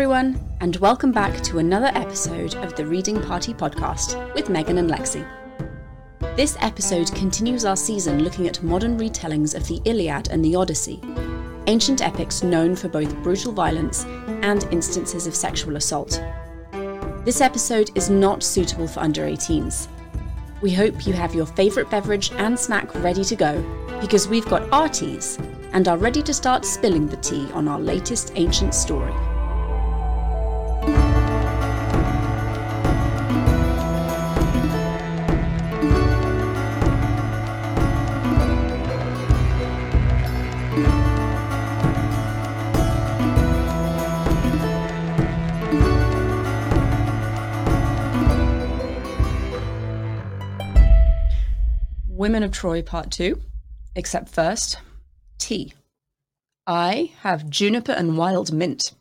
everyone, and welcome back to another episode of the Reading Party podcast with Megan and Lexi. This episode continues our season looking at modern retellings of the Iliad and the Odyssey, ancient epics known for both brutal violence and instances of sexual assault. This episode is not suitable for under 18s. We hope you have your favourite beverage and snack ready to go because we've got our teas and are ready to start spilling the tea on our latest ancient story. Women of Troy Part 2, except first, tea. I have juniper and wild mint,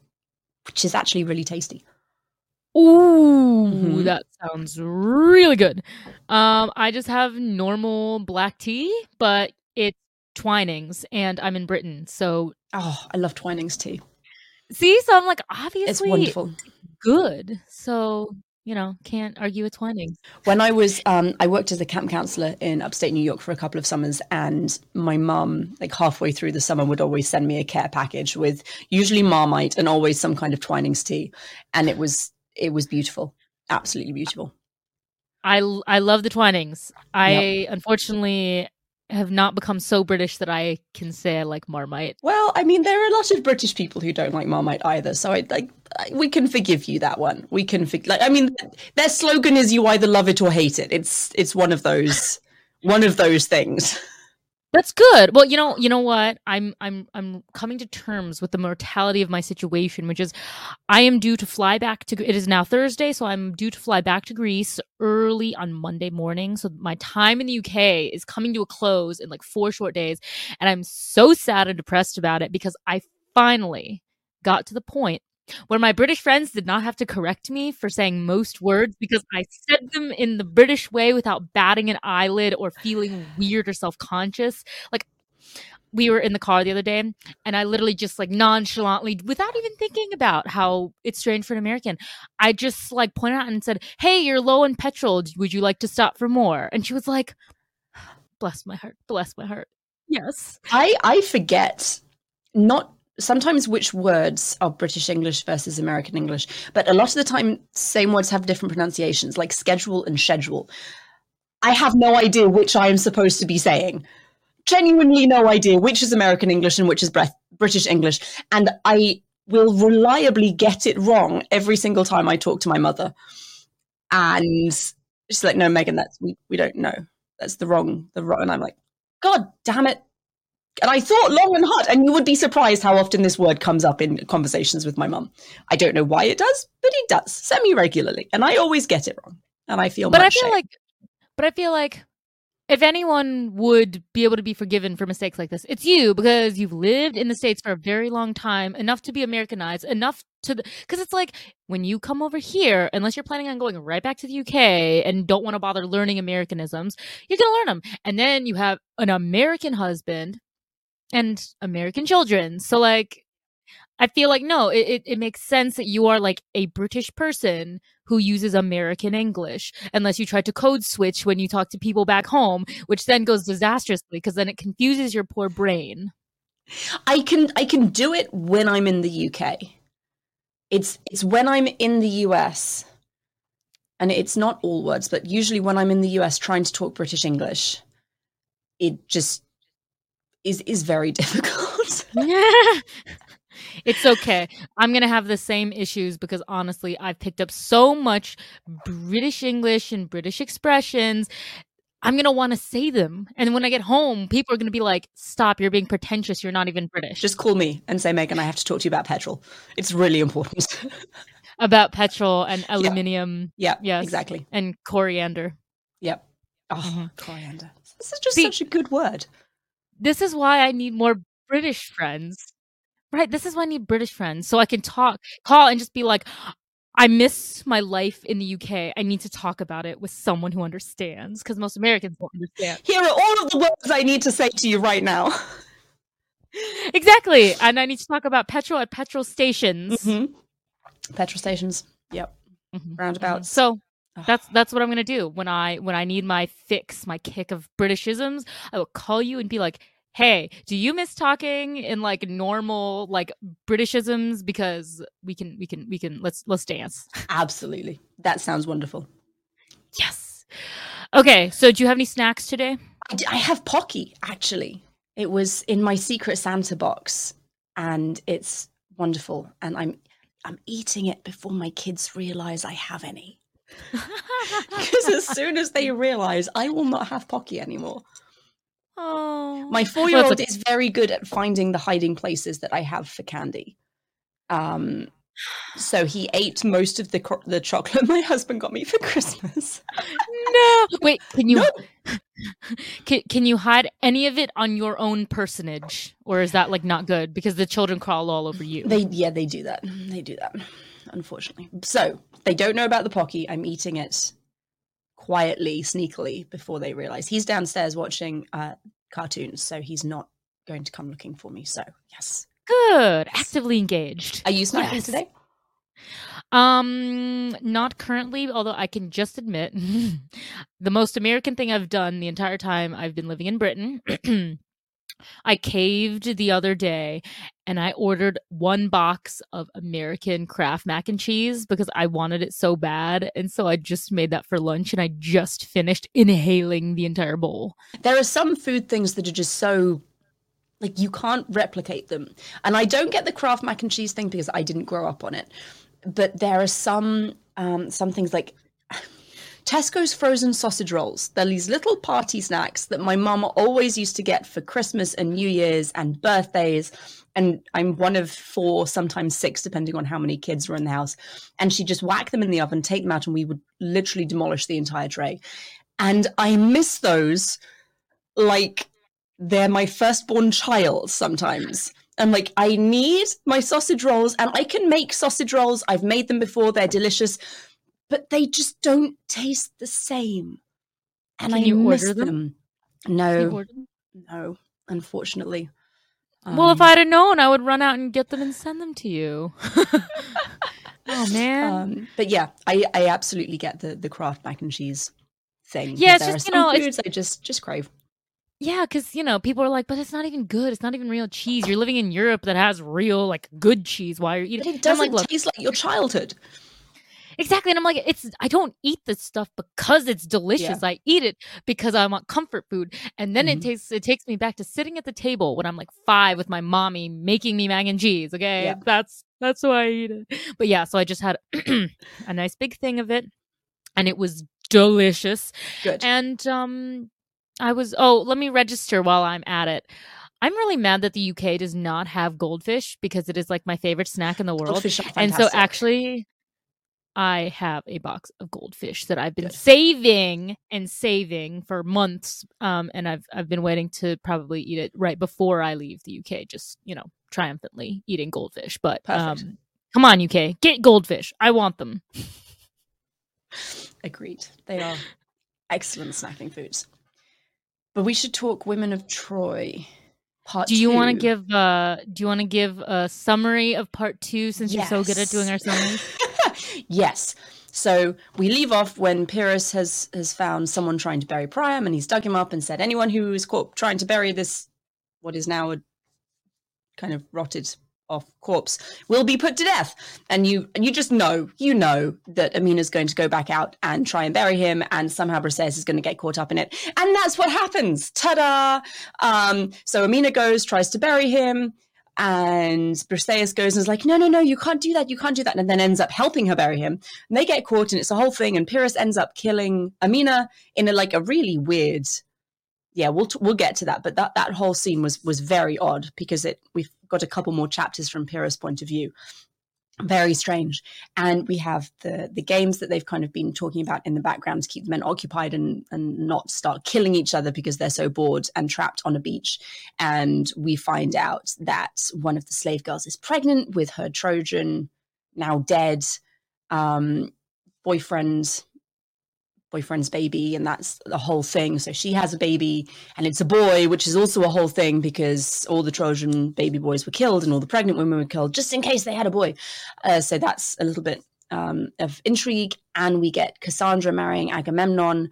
which is actually really tasty. Ooh, Mhm. that sounds really good. Um, I just have normal black tea, but it's Twinings, and I'm in Britain, so Oh, I love Twinings tea. see, so I'm like obviously, It's wonderful. good. So you know, can't argue with Twinings. When I was, um, I worked as a camp counselor in upstate New York for a couple of summers, and my mum, like halfway through the summer, would always send me a care package with usually Marmite and always some kind of Twinings tea, and it was it was beautiful, absolutely beautiful. I I love the Twinings. I unfortunately have not become so British that I can say I like Marmite. Well, I mean, there are a lot of British people who don't like Marmite either, so I like we can forgive you that one. We can forg like I mean, their slogan is "You either love it or hate it." It's it's one of those one of those things. That's good. Well, you know, you know what? I'm I'm I'm coming to terms with the mortality of my situation, which is I am due to fly back to it is now Thursday, so I'm due to fly back to Greece early on Monday morning. So my time in the UK is coming to a close in like 4 short days, and I'm so sad and depressed about it because I finally got to the point where my British friends did not have to correct me for saying most words because I said them in the British way without batting an eyelid or feeling weird or self conscious. Like, we were in the car the other day and I literally just like nonchalantly, without even thinking about how it's strange for an American, I just like pointed out and said, Hey, you're low in petrol. Would you like to stop for more? And she was like, Bless my heart, bless my heart. Yes. I I forget not sometimes which words are British English versus American English, but a lot of the time same words have different pronunciations, like schedule and schedule. I have no idea which I am supposed to be saying. Genuinely no idea which is American English and which is British English, and I will reliably get it wrong every single time I talk to my mother. And she's like, "No, Megan, that's we we don't know. That's the wrong the wrong." And I'm like, "God damn it!" And I thought long and hard, and you would be surprised how often this word comes up in conversations with my mum. I don't know why it does, but it does semi regularly, and I always get it wrong, and I feel. but I feel shame. like, but I feel like if anyone would be able to be forgiven for mistakes like this, it's you because you've lived in the states for a very long time, enough to be Americanized, enough to because it's like when you come over here, unless you're planning on going right back to the UK and don't want to bother learning Americanisms, you're gonna learn them, and then you have an American husband and American children, so like. I feel like no, it, it, it makes sense that you are like a British person who uses American English, unless you try to code switch when you talk to people back home, which then goes disastrously because then it confuses your poor brain. I can I can do it when I'm in the UK. It's it's when I'm in the US, and it's not all words, but usually when I'm in the US trying to talk British English, it just is is very difficult. it's okay. I'm going to have the same issues because honestly, I've picked up so much British English and British expressions. I'm going to want to say them. And when I get home, people are going to be like, stop, you're being pretentious. You're not even British. just call me and say, Megan, I have to talk to you about petrol. It's really important. About petrol and aluminium yeah, Yes. exactly. and coriander. Yep. Oh, Mhm. coriander. This is just such a good word. This is why I need more British friends. Right. This is why I need British friends. So I can talk, call, and just be like, I miss my life in the UK. I need to talk about it with someone who understands because most Americans don't understand. Here are all of the words I need to say to you right now. exactly. And I need to talk about petrol at petrol stations. Mhm. Petrol stations. Yep. Mhm. Roundabouts. So Ugh. That's that's what I'm gonna do when I when I need my fix, my kick of Britishisms. I will call you and be like, "Hey, do you miss talking in like normal like Britishisms? Because we can we can we can let's let's dance." absolutely. That sounds wonderful. Yes. Okay, so do you have any snacks today? I, d- I have Pocky actually. It was in my secret Santa box, and it's wonderful. And I'm I'm eating it before my kids realize I have any. Because as soon as they realize, I will not have Pocky anymore. oh, My four year old is very good at finding the hiding places that I have for candy. Um, so he ate most of the co- the chocolate my husband got me for Christmas. no. Wait, can you No. can, can you hide any of it on your own personage, or is that like not good because the children crawl all over you? They yeah, they do that. They do that. Unfortunately. So they don't know about the Pocky. I'm eating it quietly, sneakily before they realize. He's downstairs watching uh, cartoons, so he's not going to come looking for me. So yes. Good, actively engaged. Are you snacking Yes. today? Um, not currently, although I can just admit the most American thing I've done the entire time I've been living in Britain. I caved the other day and I ordered one box of American Kraft mac and cheese because I wanted it so bad. And so I just made that for lunch and I just finished inhaling the entire bowl. There are some food things that are just so like you can't replicate them. And I don't get the Kraft mac and cheese thing because I didn't grow up on it. But there are some um some things like Tesco's frozen sausage rolls. They're these little party snacks that my mum always used to get for Christmas and New Year's and birthdays. And I'm one of four, sometimes six, depending on how many kids were in the house. And she'd just whack them in the oven, take them out, and we would literally demolish the entire tray. And I miss those like they're my firstborn child sometimes. And like, I need my sausage rolls, and I can make sausage rolls. I've made them before, they're delicious, but they just don't taste the same. And Can I you miss order them? them. You No, them? no, unfortunately. well, if Um, I'd have known, I would run out and get them and send them to you. oh man. um, but yeah, I, I absolutely get the the Kraft mac and cheese thing. Yeah, it's just, you know, it's- I just just crave. Yeah, because you know people are like, but it's not even good. It's not even real cheese. You're living in Europe that has real like good cheese. Why are you But eating? it doesn't like, taste like your childhood. Exactly. And I'm like, it's. I don't eat this stuff because it's delicious. I eat it because I want comfort food, and then Mhm. it takes it takes me back to sitting at the table when I'm like five with my mommy making me mac and cheese. Okay, Yeah. that's that's why I eat it. But yeah, so I just had a nice big thing of it, and it was delicious. Good. And um I was oh, let me register while I'm at it. I'm really mad that the UK does not have goldfish because it is like my favorite snack in the world. And so actually I have a box of goldfish that I've been Good. saving and saving for months um and I've I've been waiting to probably eat it right before I leave the UK just, you know, triumphantly eating goldfish. But um come on UK, get goldfish. I want them. Agreed. They are excellent snacking foods. But we should talk Women of Troy. Part Do you want to give uh do you want to give a summary of part 2 since you're so good at doing our Yes. summaries? yes. So we leave off when Pyrrhus has has found someone trying to bury Priam, and he's dug him up and said, "Anyone who is caught trying to bury this, what is now a kind of rotted off corpse, will be put to death." And you and you just know, you know that Amina's going to go back out and try and bury him, and somehow Briseis is going to get caught up in it, and that's what happens. Ta-da! Um, so Amina goes, tries to bury him. And Briseis goes and is like, no, no, no, you can't do that, you can't do that, and then ends up helping her bury him. And they get caught, and it's a whole thing. And Pyrrhus ends up killing Amina in a like a really weird. Yeah, we'll t- we'll get to that, but that that whole scene was was very odd because it we've got a couple more chapters from Pyrrhus' point of view. Very strange, and we have the the games that they've kind of been talking about in the background to keep the men occupied and and not start killing each other because they're so bored and trapped on a beach. And we find out that one of the slave girls is pregnant with her Trojan, now dead, um, boyfriend, boyfriend's baby and that's the whole thing. So she has a baby and it's a boy which is also a whole thing because all the trojan baby boys were killed and all the pregnant women were killed just in case they had a boy. Uh, so that's a little bit um, of intrigue. And we get cassandra marrying agamemnon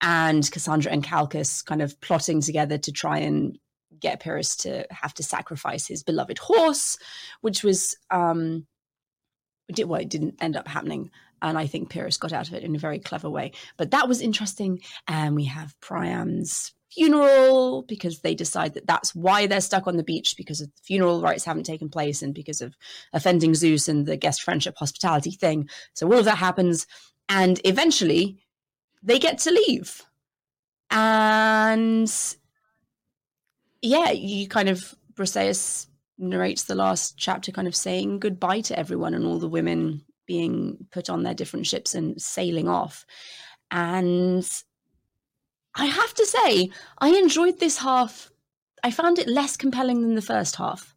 and cassandra and calchas kind of plotting together to try and get pyrrhus to have to sacrifice his beloved horse which was um, did well, it didn't end up happening. And I think Pyrrhus got out of it in a very clever way. But that was interesting. And we have Priam's funeral because they decide that that's why they're stuck on the beach because of the funeral rites haven't taken place and because of offending Zeus and the guest friendship hospitality thing. So all of that happens. And eventually they get to leave. And yeah, you kind of, Briseis narrates the last chapter kind of saying goodbye to everyone and all the women being put on their different ships and sailing off. And I have to say, I enjoyed this half. I found it less compelling than the first half.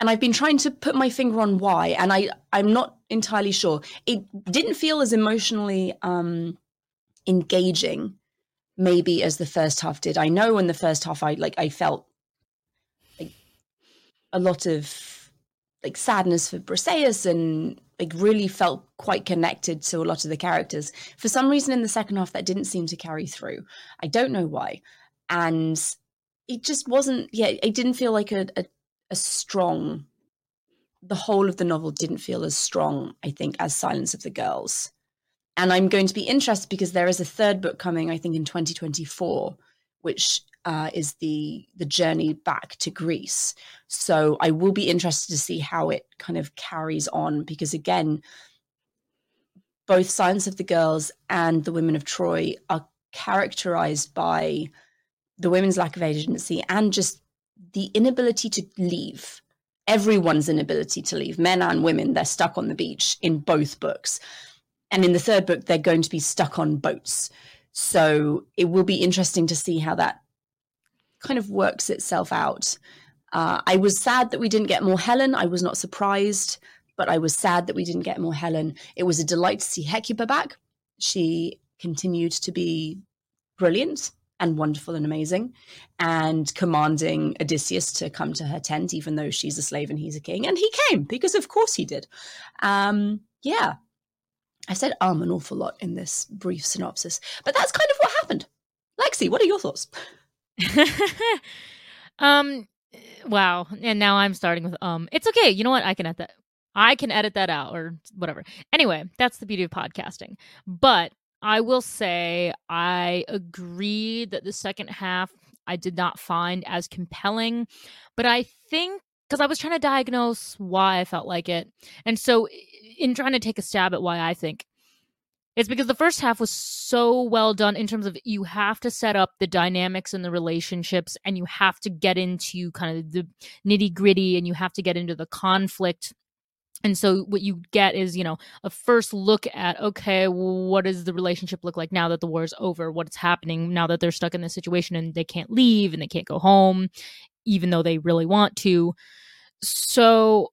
And I've been trying to put my finger on why, and I, I'm not entirely sure. It didn't feel as emotionally um, engaging, maybe as the first half did. I know in the first half, I like I felt a lot of like sadness for Briseis and like really felt quite connected to a lot of the characters. For some reason in the second half that didn't seem to carry through. I don't know why. And it just wasn't yeah, it didn't feel like a, a, a strong the whole of the novel didn't feel as strong, I think, as Silence of the Girls. And I'm going to be interested because there is a third book coming, I think, in 2024, which uh, is the the journey back to Greece. So I will be interested to see how it kind of carries on because again, both Silence of the Girls and the Women of Troy are characterized by the women's lack of agency and just the inability to leave. Everyone's inability to leave, men and women, they're stuck on the beach in both books. And in the third book, they're going to be stuck on boats. So it will be interesting to see how that kind of works itself out. Uh, I was sad that we didn't get more Helen. I was not surprised, but I was sad that we didn't get more Helen. It was a delight to see Hecuba back. She continued to be brilliant and wonderful and amazing, and commanding Odysseus to come to her tent, even though she's a slave and he's a king. And he came because, of course, he did. Um, yeah, I said um an awful lot in this brief synopsis, but that's kind of what happened. Lexi, what are your thoughts? um wow. And now I'm starting with um. It's okay. You know what? I can edit that. I can edit that out or whatever. Anyway, that's the beauty of podcasting. But I will say I agree that the second half I did not find as compelling, but I think because I was trying to diagnose why I felt like it. And so in trying to take a stab at why I think it's because the first half was so well done in terms of you have to set up the dynamics and the relationships and you have to get into kind of the nitty gritty and you have to get into the conflict. And so what you get is you know a first look at okay what does the relationship look like now that the war is over? What's happening now that they're stuck in this situation and they can't leave and they can't go home even though they really want to? So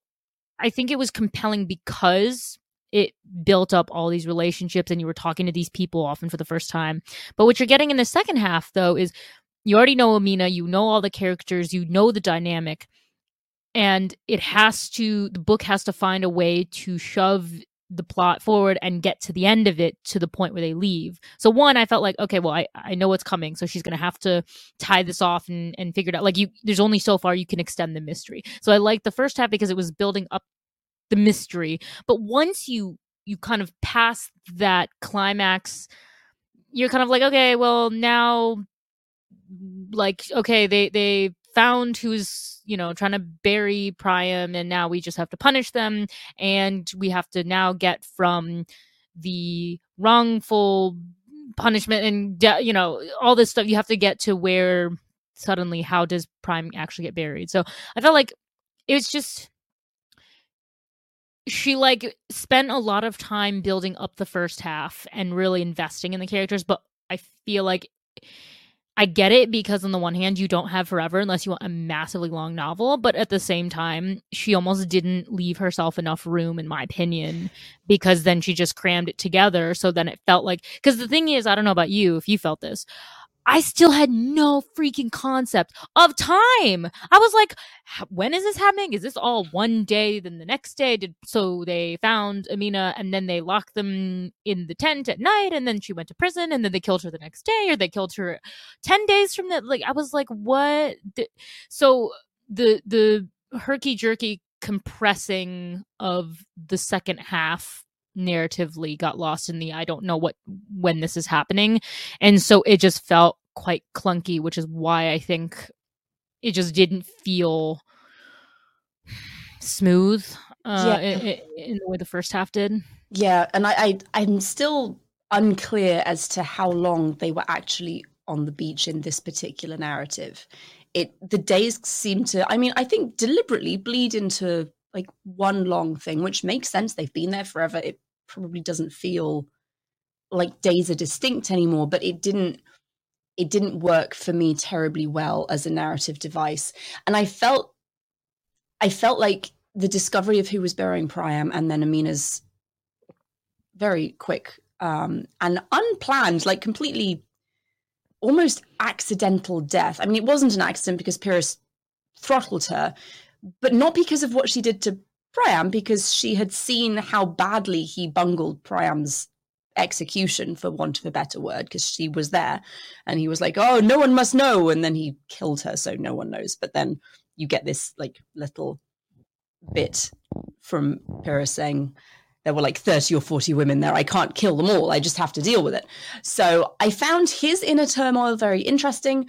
i think it was compelling because it built up all these relationships and you were talking to these people often for the first time. But what you're getting in the second half, though, is you already know Amina, you know all the characters, you know the dynamic, and it has to, the book has to find a way to shove the plot forward and get to the end of it to the point where they leave. So one, I felt like, okay, well, I, I know what's coming. So she's gonna have to tie this off and, and figure it out. Like you there's only so far you can extend the mystery. So I liked the first half because it was building up the mystery. But once you you kind of pass that climax, you're kind of like, okay, well now like okay, they they found who's you know trying to bury Priam and now we just have to punish them and we have to now get from the wrongful punishment and you know all this stuff you have to get to where suddenly how does Priam actually get buried so i felt like it was just she like spent a lot of time building up the first half and really investing in the characters but i feel like I get it because on the one hand you don't have forever unless you want a massively long novel, but at the same time she almost didn't leave herself enough room in my opinion because then she just crammed it together so then it felt like cuz the thing is I don't know about you if you felt this. I still had no freaking concept of time. I was like, when is this happening? Is this all one day, then the next day? Did so they found Amina and then they locked them in the tent at night and then she went to prison and then they killed her the next day or they killed her 10 days from that. Like I was like, what? So the the herky jerky compressing of the second half narratively got lost in the I don't know what when this is happening. And so it just felt quite clunky, which is why I think it just didn't feel smooth uh, yeah. in, in, the way the first half did. Yeah, and I, I I'm still unclear as to how long they were actually on the beach in this particular narrative. It the days seem to I mean, I think deliberately bleed into like one long thing, which makes sense. They've been there forever. It probably doesn't feel like days are distinct anymore, but it didn't it didn't work for me terribly well as a narrative device. And I felt I felt like the discovery of who was burying Priam and then Amina's very quick um, and unplanned, like completely almost accidental death. I mean, it wasn't an accident because Pyrrhus throttled her, but not because of what she did to Priam because she had seen how badly he bungled Priam's execution, for want of a better word, because she was there. And he was like, oh, no one must know. And then he killed her, so no one knows. But then you get this like little bit from Pyrrhus saying, there were like 30 or 40 women there. I can't kill them all. I just have to deal with it. So I found his inner turmoil very interesting,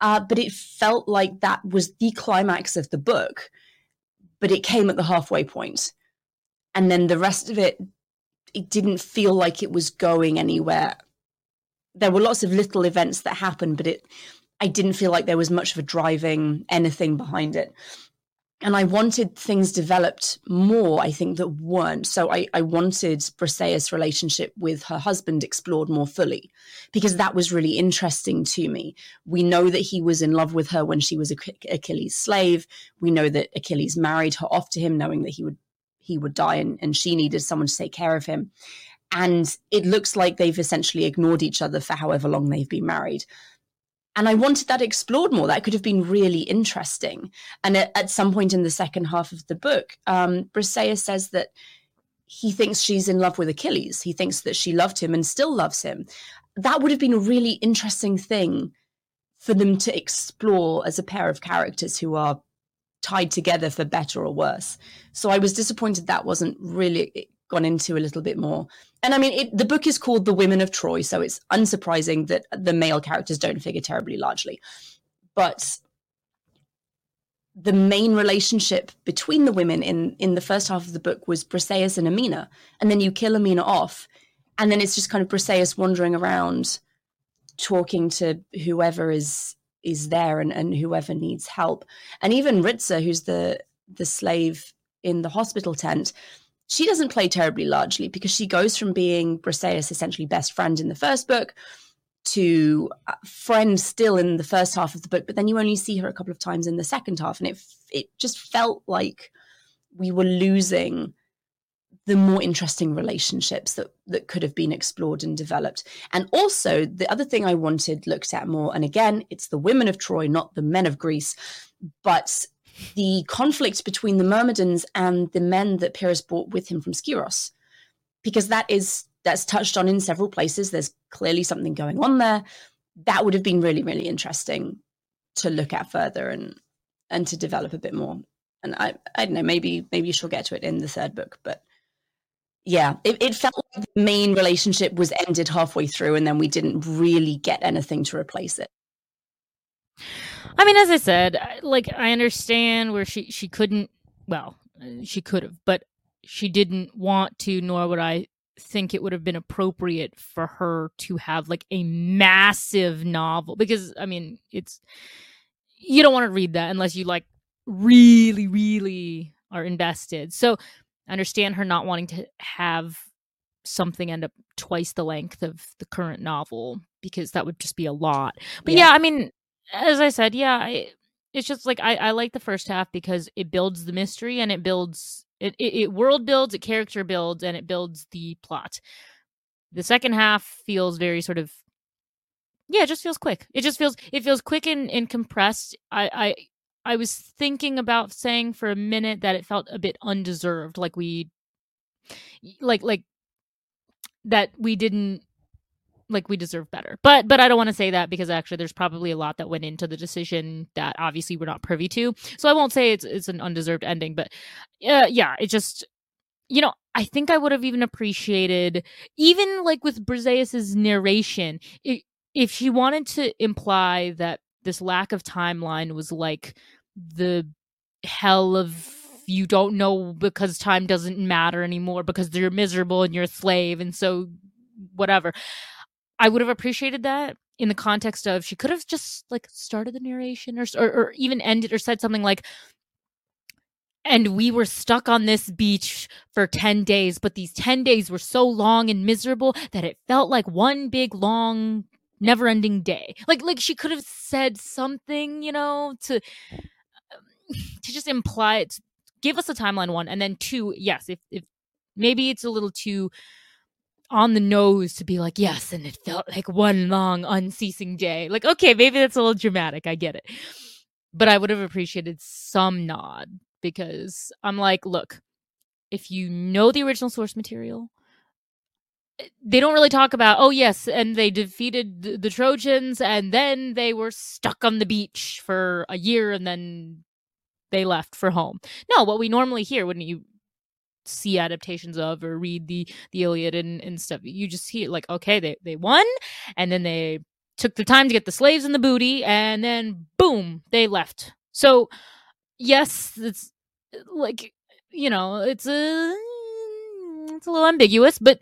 uh, but it felt like that was the climax of the book but it came at the halfway point. And then the rest of it, it didn't feel like it was going anywhere. There were lots of little events that happened, but it, I didn't feel like there was much of a driving anything behind it and I wanted things developed more, I think, that weren't. So I, I wanted Briseis' relationship with her husband explored more fully because that was really interesting to me. We know that he was in love with her when she was Achilles' slave. We know that Achilles married her off to him, knowing that he would he would die and, and she needed someone to take care of him. And it looks like they've essentially ignored each other for however long they've been married. And I wanted that explored more. That could have been really interesting. And at, at some point in the second half of the book, um, Briseis says that he thinks she's in love with Achilles. He thinks that she loved him and still loves him. That would have been a really interesting thing for them to explore as a pair of characters who are tied together for better or worse. So I was disappointed that wasn't really gone into a little bit more and I mean, it, the book is called The Women of Troy, so it's unsurprising that the male characters don't figure terribly largely. But the main relationship between the women in, in the first half of the book was Briseis and Amina. And then you kill Amina off, and then it's just kind of Briseis wandering around talking to whoever is is there and, and whoever needs help. And even Ritza, who's the the slave in the hospital tent, she doesn't play terribly largely because she goes from being Briseis' essentially best friend in the first book to uh, friend still in the first half of the book, but then you only see her a couple of times in the second half, and it it just felt like we were losing the more interesting relationships that that could have been explored and developed. And also the other thing I wanted looked at more, and again, it's the women of Troy, not the men of Greece, but the conflict between the Myrmidons and the men that Pyrrhus brought with him from Skyros, because that is that's touched on in several places. There's clearly something going on there. That would have been really, really interesting to look at further and and to develop a bit more. And I I don't know, maybe maybe she'll get to it in the third book, but yeah, it, it felt like the main relationship was ended halfway through, and then we didn't really get anything to replace it. I mean, as I said, like I understand where she she couldn't. Well, she could have, but she didn't want to. Nor would I think it would have been appropriate for her to have like a massive novel because I mean, it's you don't want to read that unless you like really, really are invested. So I understand her not wanting to have something end up twice the length of the current novel, because that would just be a lot. But yeah, yeah I mean, as I said, yeah, I, it's just like I, I like the first half because it builds the mystery and it builds it, it, it world builds, it character builds, and it builds the plot. The second half feels very sort of yeah, it just feels quick. It just feels it feels quick and, and compressed. I, I I was thinking about saying for a minute that it felt a bit undeserved, like we like like that we didn't like we deserve better. But but I don't want to say that because actually there's probably a lot that went into the decision that obviously we're not privy to. So I won't say it's it's an undeserved ending, but uh, yeah, it just you know, I think I would have even appreciated even like with Briseis's narration, it, if she wanted to imply that this lack of timeline was like the hell of you don't know because time doesn't matter anymore because you're miserable and you're a slave and so whatever I would have appreciated that in the context of she could have just like started the narration or, or, or even ended or said something like and we were stuck on this beach for 10 days but these 10 days were so long and miserable that it felt like one big long never-ending day. Like like she could have said something you know to um, to just imply it give us a timeline one and then two yes if if maybe it's a little too on the nose to be like, yes, and it felt like one long, unceasing day. Like, okay, maybe that's a little dramatic. I get it. But I would have appreciated some nod because I'm like, look, if you know the original source material, eh, they don't really talk about, oh, yes, and they defeated the, the Trojans and then they were stuck on the beach for a year and then they left for home. No, what we normally hear when you see adaptations of or read the the Iliad and, and stuff. You just hear like, okay, they they won, and then they took the time to get the slaves and the booty, and then boom, they left. So yes, it's like you know, it's a it's a little ambiguous, but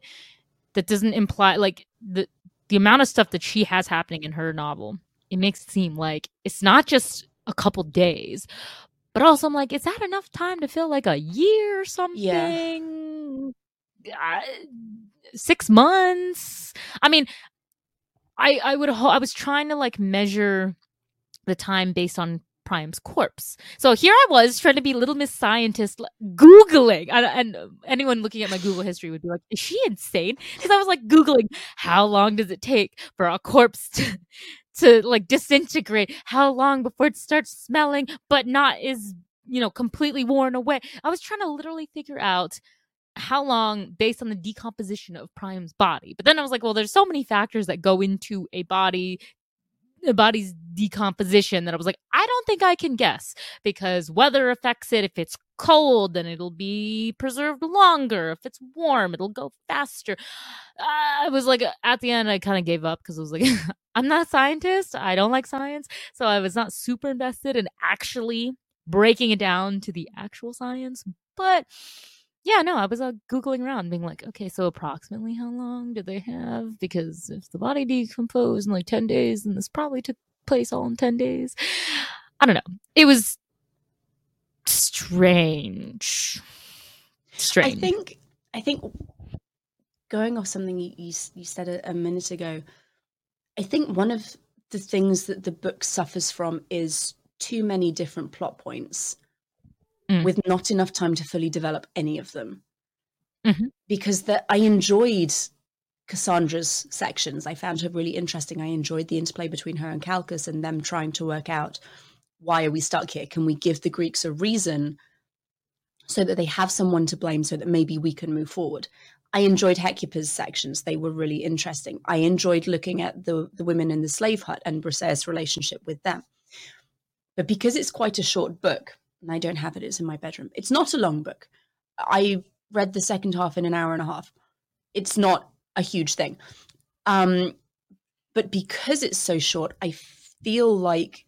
that doesn't imply like the the amount of stuff that she has happening in her novel. It makes it seem like it's not just a couple days, but also, I'm like, is that enough time to feel like a year or something? Yeah. Six months. I mean, I I would ho- I was trying to like measure the time based on Priam's corpse. So here I was trying to be little Miss Scientist, like, googling, and, and, anyone looking at my Google history would be like, "Is she insane?" Because I was like googling, how long does it take for a corpse to, to like disintegrate how long before it starts smelling but not is you know completely worn away. I was trying to literally figure out how long based on the decomposition of priam's body but then i was like well there's so many factors that go into a body a body's decomposition that i was like i don't think i can guess because weather affects it if it's cold then it'll be preserved longer if it's warm it'll go faster uh, i was like at the end i kind of gave up because i was like I'm not a scientist. I don't like science. So I was not super invested in actually breaking it down to the actual science. But yeah, no, I was uh, Googling around being like, okay, so approximately how long do they have? Because if the body decomposed in like 10 days, then this probably took place all in 10 days. I don't know. It was strange. Strange. I think, I think going off something you, you, you said a, a minute ago, I think one of the things that the book suffers from is too many different plot points mm. with not enough time to fully develop any of them. Mm-hmm. Because that I enjoyed Cassandra's sections. I found her really interesting. I enjoyed the interplay between her and Calchas and them trying to work out why are we stuck here? Can we give the Greeks a reason so that they have someone to blame so that maybe we can move forward? I enjoyed Hecuba's sections. They were really interesting. I enjoyed looking at the, the women in the slave hut and Briseis' relationship with them. But because it's quite a short book, and I don't have it, it's in my bedroom. It's not a long book. I read the second half in an hour and a half. It's not a huge thing. Um, but because it's so short, I feel like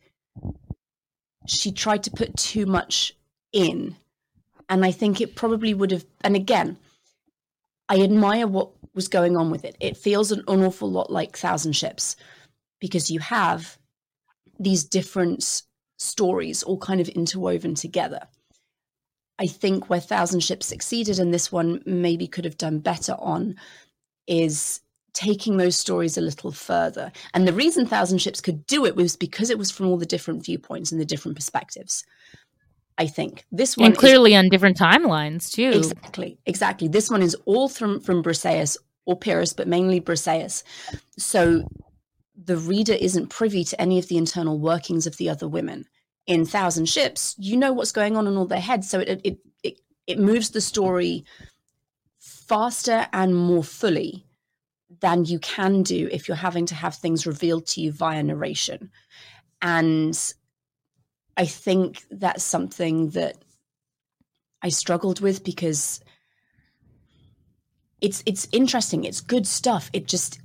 she tried to put too much in. And I think it probably would have, and again, I admire what was going on with it. It feels an, an awful lot like Thousand Ships because you have these different stories all kind of interwoven together. I think where Thousand Ships succeeded and this one maybe could have done better on is taking those stories a little further. And the reason Thousand Ships could do it was because it was from all the different viewpoints and the different perspectives. I think this one and clearly is, on different timelines too. Exactly, exactly. This one is all from from Briseis or Pyrrhus, but mainly Briseis. So the reader isn't privy to any of the internal workings of the other women. In Thousand Ships, you know what's going on in all their heads, so it it it, it moves the story faster and more fully than you can do if you're having to have things revealed to you via narration. And I think that's something that I struggled with because it's it's interesting, it's good stuff. It just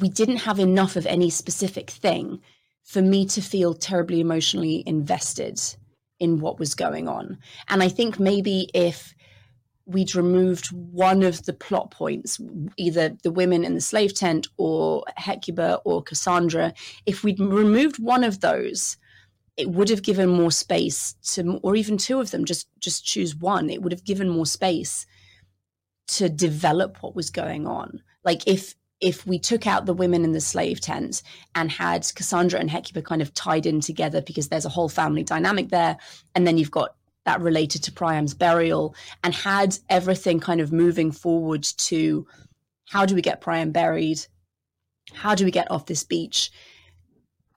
we didn't have enough of any specific thing for me to feel terribly emotionally invested in what was going on. And I think maybe if we'd removed one of the plot points, either the women in the slave tent or Hecuba or Cassandra, if we'd removed one of those, it would have given more space to or even two of them just just choose one it would have given more space to develop what was going on. Like if if we took out the women in the slave tent and had cassandra and hecuba kind of tied in together because there's a whole family dynamic there and then you've got that related to priam's burial and had everything kind of moving forward to how do we get priam buried how do we get off this beach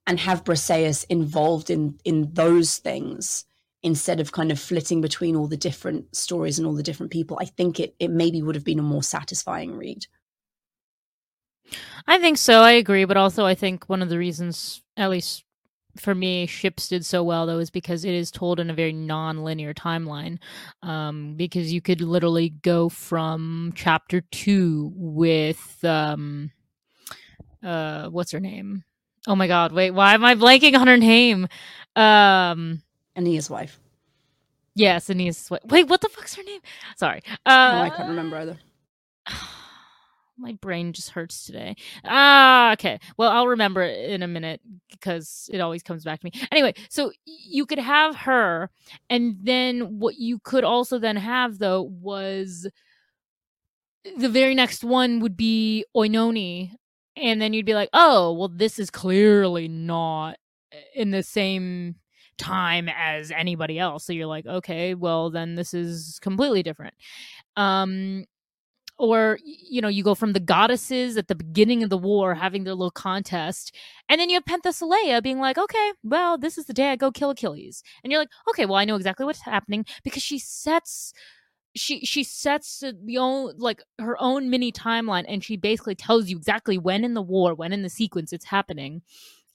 and have Briseis involved in in those things instead of kind of flitting between all the different stories and all the different people, I think it it maybe would have been a more satisfying read. I think so. I agree, but also I think one of the reasons, at least for me, Ships did so well though is because it is told in a very non-linear timeline. Um, because you could literally go from chapter two with um, uh, what's her name? Oh my god, wait, why am I blanking on her name? Um Aeneas' wife. Yes, Aeneas' wife. Wait, what the fuck's her name? Sorry. Uh no, I can't remember either. My brain just hurts today. Ah, okay. Well, I'll remember it in a minute because it always comes back to me. Anyway, so you could have her, and then what you could also then have though was the very next one would be Oenone, and then you'd be like, oh, well, this is clearly not in the same time as anybody else. So you're like, okay, well, then this is completely different. Um, or you know you go from the goddesses at the beginning of the war having their little contest and then you have penthesilea being like okay well this is the day i go kill achilles and you're like okay well i know exactly what's happening because she sets she she sets the own like her own mini timeline and she basically tells you exactly when in the war when in the sequence it's happening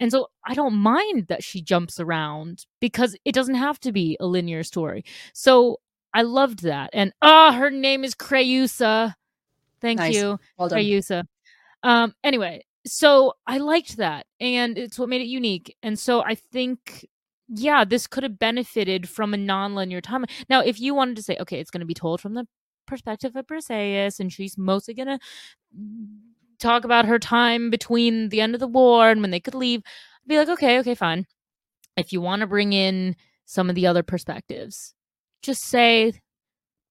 and so i don't mind that she jumps around because it doesn't have to be a linear story. So i loved that and ah oh, her name is creusa thank nice. you well done. creusa um anyway so i liked that and it's what made it unique and so i think yeah, this could have benefited from a non-linear time. Now, if you wanted to say, okay, it's going to be told from the perspective of Briseis, and she's mostly going to talk about her time between the end of the war and when they could leave, I'd be like, okay, okay, fine. If you want to bring in some of the other perspectives, just say,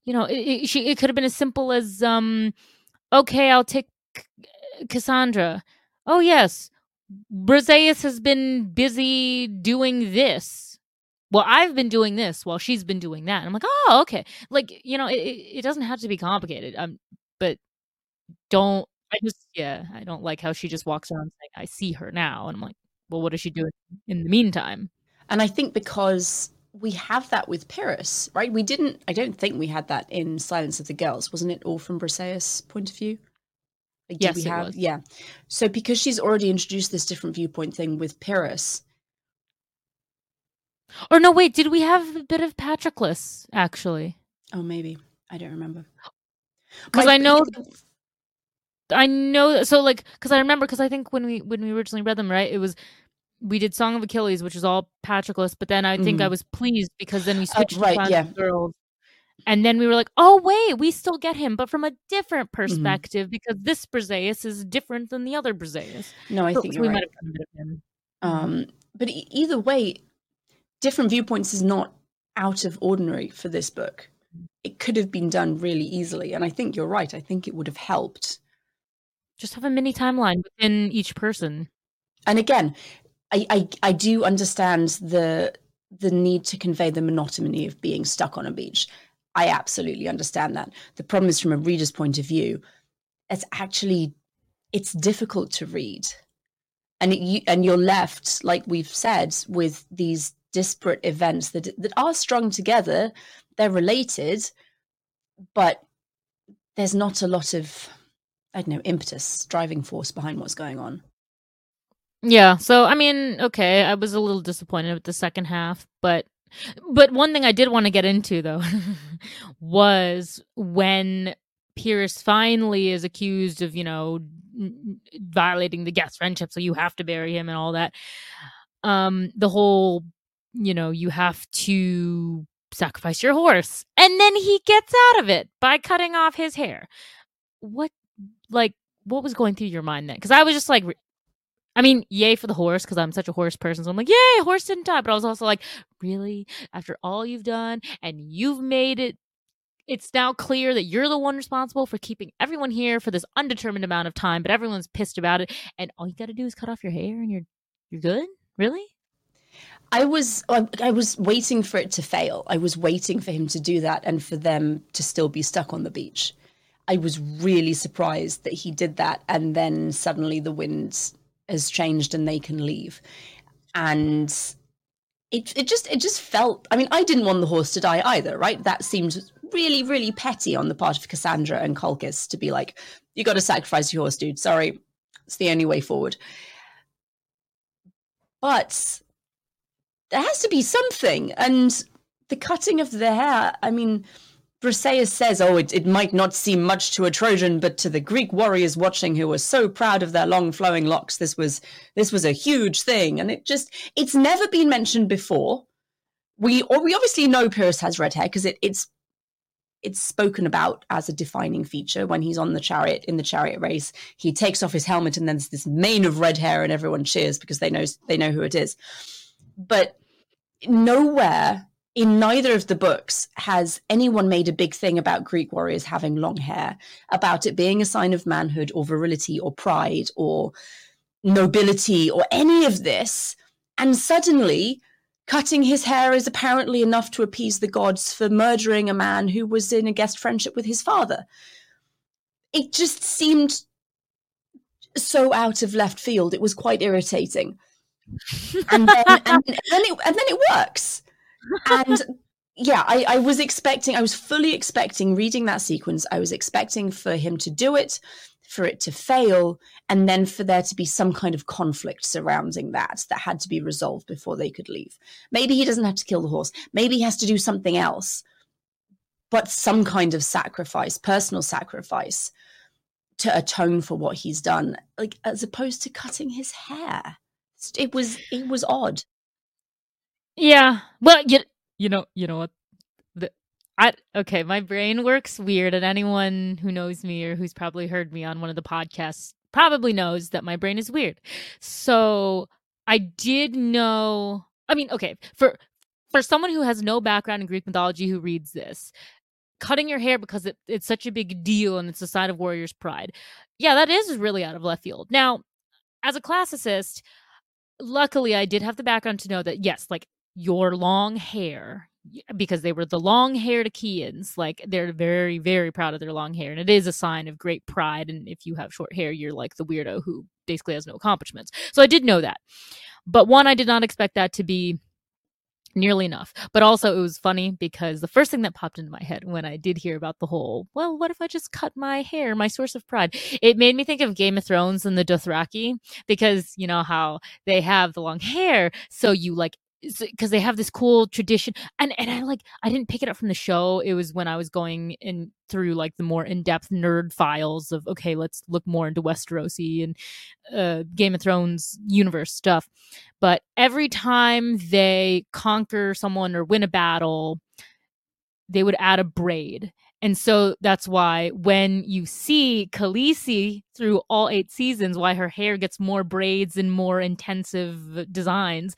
you know, it, it, she, it could have been as simple as, um, okay, I'll take Cassandra. Oh yes, Briseis has been busy doing this. Well, I've been doing this while she's been doing that. And I'm like, oh, okay. Like, you know, it, it doesn't have to be complicated. Um, but don't, I just, yeah, I don't like how she just walks around saying, I see her now. And I'm like, well, what is she doing in the meantime? And I think because we have that with Pyrrhus, right? We didn't, I don't think we had that in Silence of the Girls. Wasn't it all from Briseis' point of view? Like, yes, we have? Yeah. So because she's already introduced this different viewpoint thing with Pyrrhus. Or no, wait, did we have a bit of Patroclus actually? Oh, maybe I don't remember. Because I know, I know. So like, because I remember, because I think when we when we originally read them, right, it was we did Song of Achilles, which is all Patroclus, but then I think mm-hmm. I was pleased because then we oh, switched right, to yeah. Girls, and then we were like, oh, wait, we still get him, but from a different mm-hmm. perspective mm-hmm. because this Briseis is different than the other Briseis. No, I think we right. might have done him. Um, but either way, different viewpoints is not out of ordinary for this book. It could have been done really easily. And I think you're right. I think it would have helped just have a mini timeline within each person. And again, I, I I do understand the the need to convey the monotony of being stuck on a beach. I absolutely understand that. The problem is from a reader's point of view, it's actually it's difficult to read. And it, you, and you're left, like we've said, with these disparate events that that are strung together. They're related, but there's not a lot of I don't know impetus, driving force behind what's going on. Yeah. So I mean, okay, I was a little disappointed with the second half, but but one thing I did want to get into though was when Pyrrhus finally is accused of, you know, violating the guest friendship, so you have to bury him and all that. Um, the whole, you know, you have to sacrifice your horse, and then he gets out of it by cutting off his hair. What, like, what was going through your mind then? Because I was just like, I mean, yay for the horse because I'm such a horse person. So I'm like, yay, horse didn't die. But I was also like, really? After all you've done and you've made it, it's now clear that you're the one responsible for keeping everyone here for this undetermined amount of time, but everyone's pissed about it. And all you got to do is cut off your hair and you're you're good? Really? I was I was waiting for it to fail. I was waiting for him to do that and for them to still be stuck on the beach. I was really surprised that he did that and then suddenly the winds has changed and they can leave. And it it just it just felt I mean, I didn't want the horse to die either, right? That seemed really, really petty on the part of Cassandra and Calchas to be like, you gotta sacrifice your horse, dude. Sorry. It's the only way forward. But there has to be something. And the cutting of the hair, I mean, Briseis says, oh, it, it might not seem much to a Trojan, but to the Greek warriors watching who were so proud of their long flowing locks, this was this was a huge thing. And it just it's never been mentioned before. We or we obviously know Pyrrhus has red hair because it, it's it's spoken about as a defining feature when he's on the chariot in the chariot race. He takes off his helmet and then there's this mane of red hair and everyone cheers because they know they know who it is. But nowhere in neither of the books has anyone made a big thing about Greek warriors having long hair, about it being a sign of manhood or virility or pride or nobility or any of this. And suddenly, cutting his hair is apparently enough to appease the gods for murdering a man who was in a guest friendship with his father. It just seemed so out of left field. It was quite irritating. and, then, and, and then it, and then it works and yeah, I, I was expecting, I was fully expecting reading that sequence. I was expecting for him to do it, for it to fail, and then for there to be some kind of conflict surrounding that that had to be resolved before they could leave. Maybe he doesn't have to kill the horse. Maybe he has to do something else, but some kind of sacrifice, personal sacrifice to atone for what he's done, like as opposed to cutting his hair. It was it was odd. Yeah. Well, you you know you know what the I okay, my brain works weird and anyone who knows me or who's probably heard me on one of the podcasts probably knows that my brain is weird. So, I did know I mean, okay, for for someone who has no background in Greek mythology who reads this, cutting your hair because it, it's such a big deal and it's a sign of warrior's pride. Yeah, that is really out of left field. Now, as a classicist, luckily I did have the background to know that yes, like your long hair because they were the long haired Achaeans. Like they're very, very proud of their long hair. And it is a sign of great pride. And if you have short hair, you're like the weirdo who basically has no accomplishments. So I did know that. But one, I did not expect that to be nearly enough. But also, it was funny because the first thing that popped into my head when I did hear about the whole, well, what if I just cut my hair, my source of pride? It made me think of Game of Thrones and the Dothraki because you know how they have the long hair. So you like because they have this cool tradition and and I like I didn't pick it up from the show it was when I was going in through like the more in-depth nerd files of okay let's look more into Westerosi and uh, Game of Thrones universe stuff but every time they conquer someone or win a battle they would add a braid and so that's why when you see Khaleesi through all eight seasons, why her hair gets more braids and more intensive designs,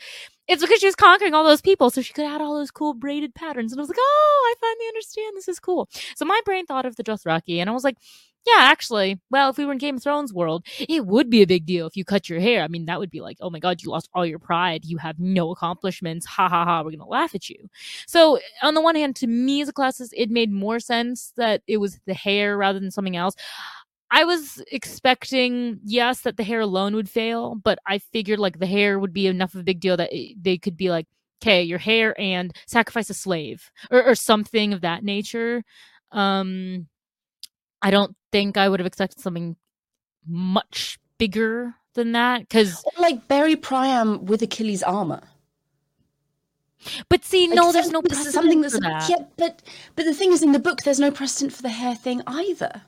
it's because she was conquering all those people, so she could add all those cool braided patterns. And I was like, oh, I finally understand. This is cool. So my brain thought of the Dothraki, and I was like, yeah, actually, well, if we were in Game of Thrones world, it would be a big deal if you cut your hair. I mean, that would be like, oh my god, you lost all your pride. You have no accomplishments. Ha ha ha. We're gonna laugh at you. So on the one hand, to me as a classicist, it made more sense that it was the hair rather than something else. I was expecting, yes, that the hair alone would fail, but I figured like the hair would be enough of a big deal that it, they could be like, okay, your hair and sacrifice a slave or, or something of that nature. Um, I don't think I would have expected something much bigger than that because like bury Priam with Achilles armor. But see, like, no, there's no precedent something that's, for that. Yeah, but but the thing is, in the book, there's no precedent for the hair thing either.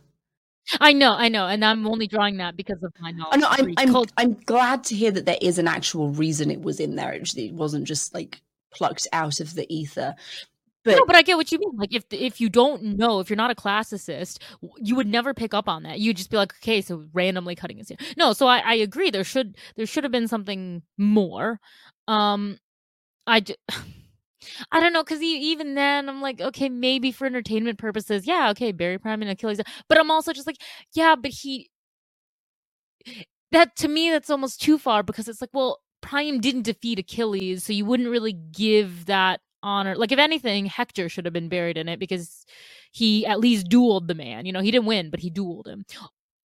I know, I know, and I'm only drawing that because of my knowledge. I know, I'm, I'm, I'm glad to hear that there is an actual reason it was in there. It wasn't just like plucked out of the ether. But, no, but I get what you mean. Like if if you don't know, if you're not a classicist, you would never pick up on that. You'd just be like, okay, so randomly cutting his hair. No, so I, I agree. There should there should have been something more. Um, I. J- I don't know, because even then, I'm like, okay, maybe for entertainment purposes, yeah, okay, bury Priam and Achilles, but I'm also just like, yeah, but he, that to me, that's almost too far because it's like, well, Priam didn't defeat Achilles, so you wouldn't really give that honor. Like, if anything, Hector should have been buried in it because he at least dueled the man. You know, he didn't win, but he dueled him.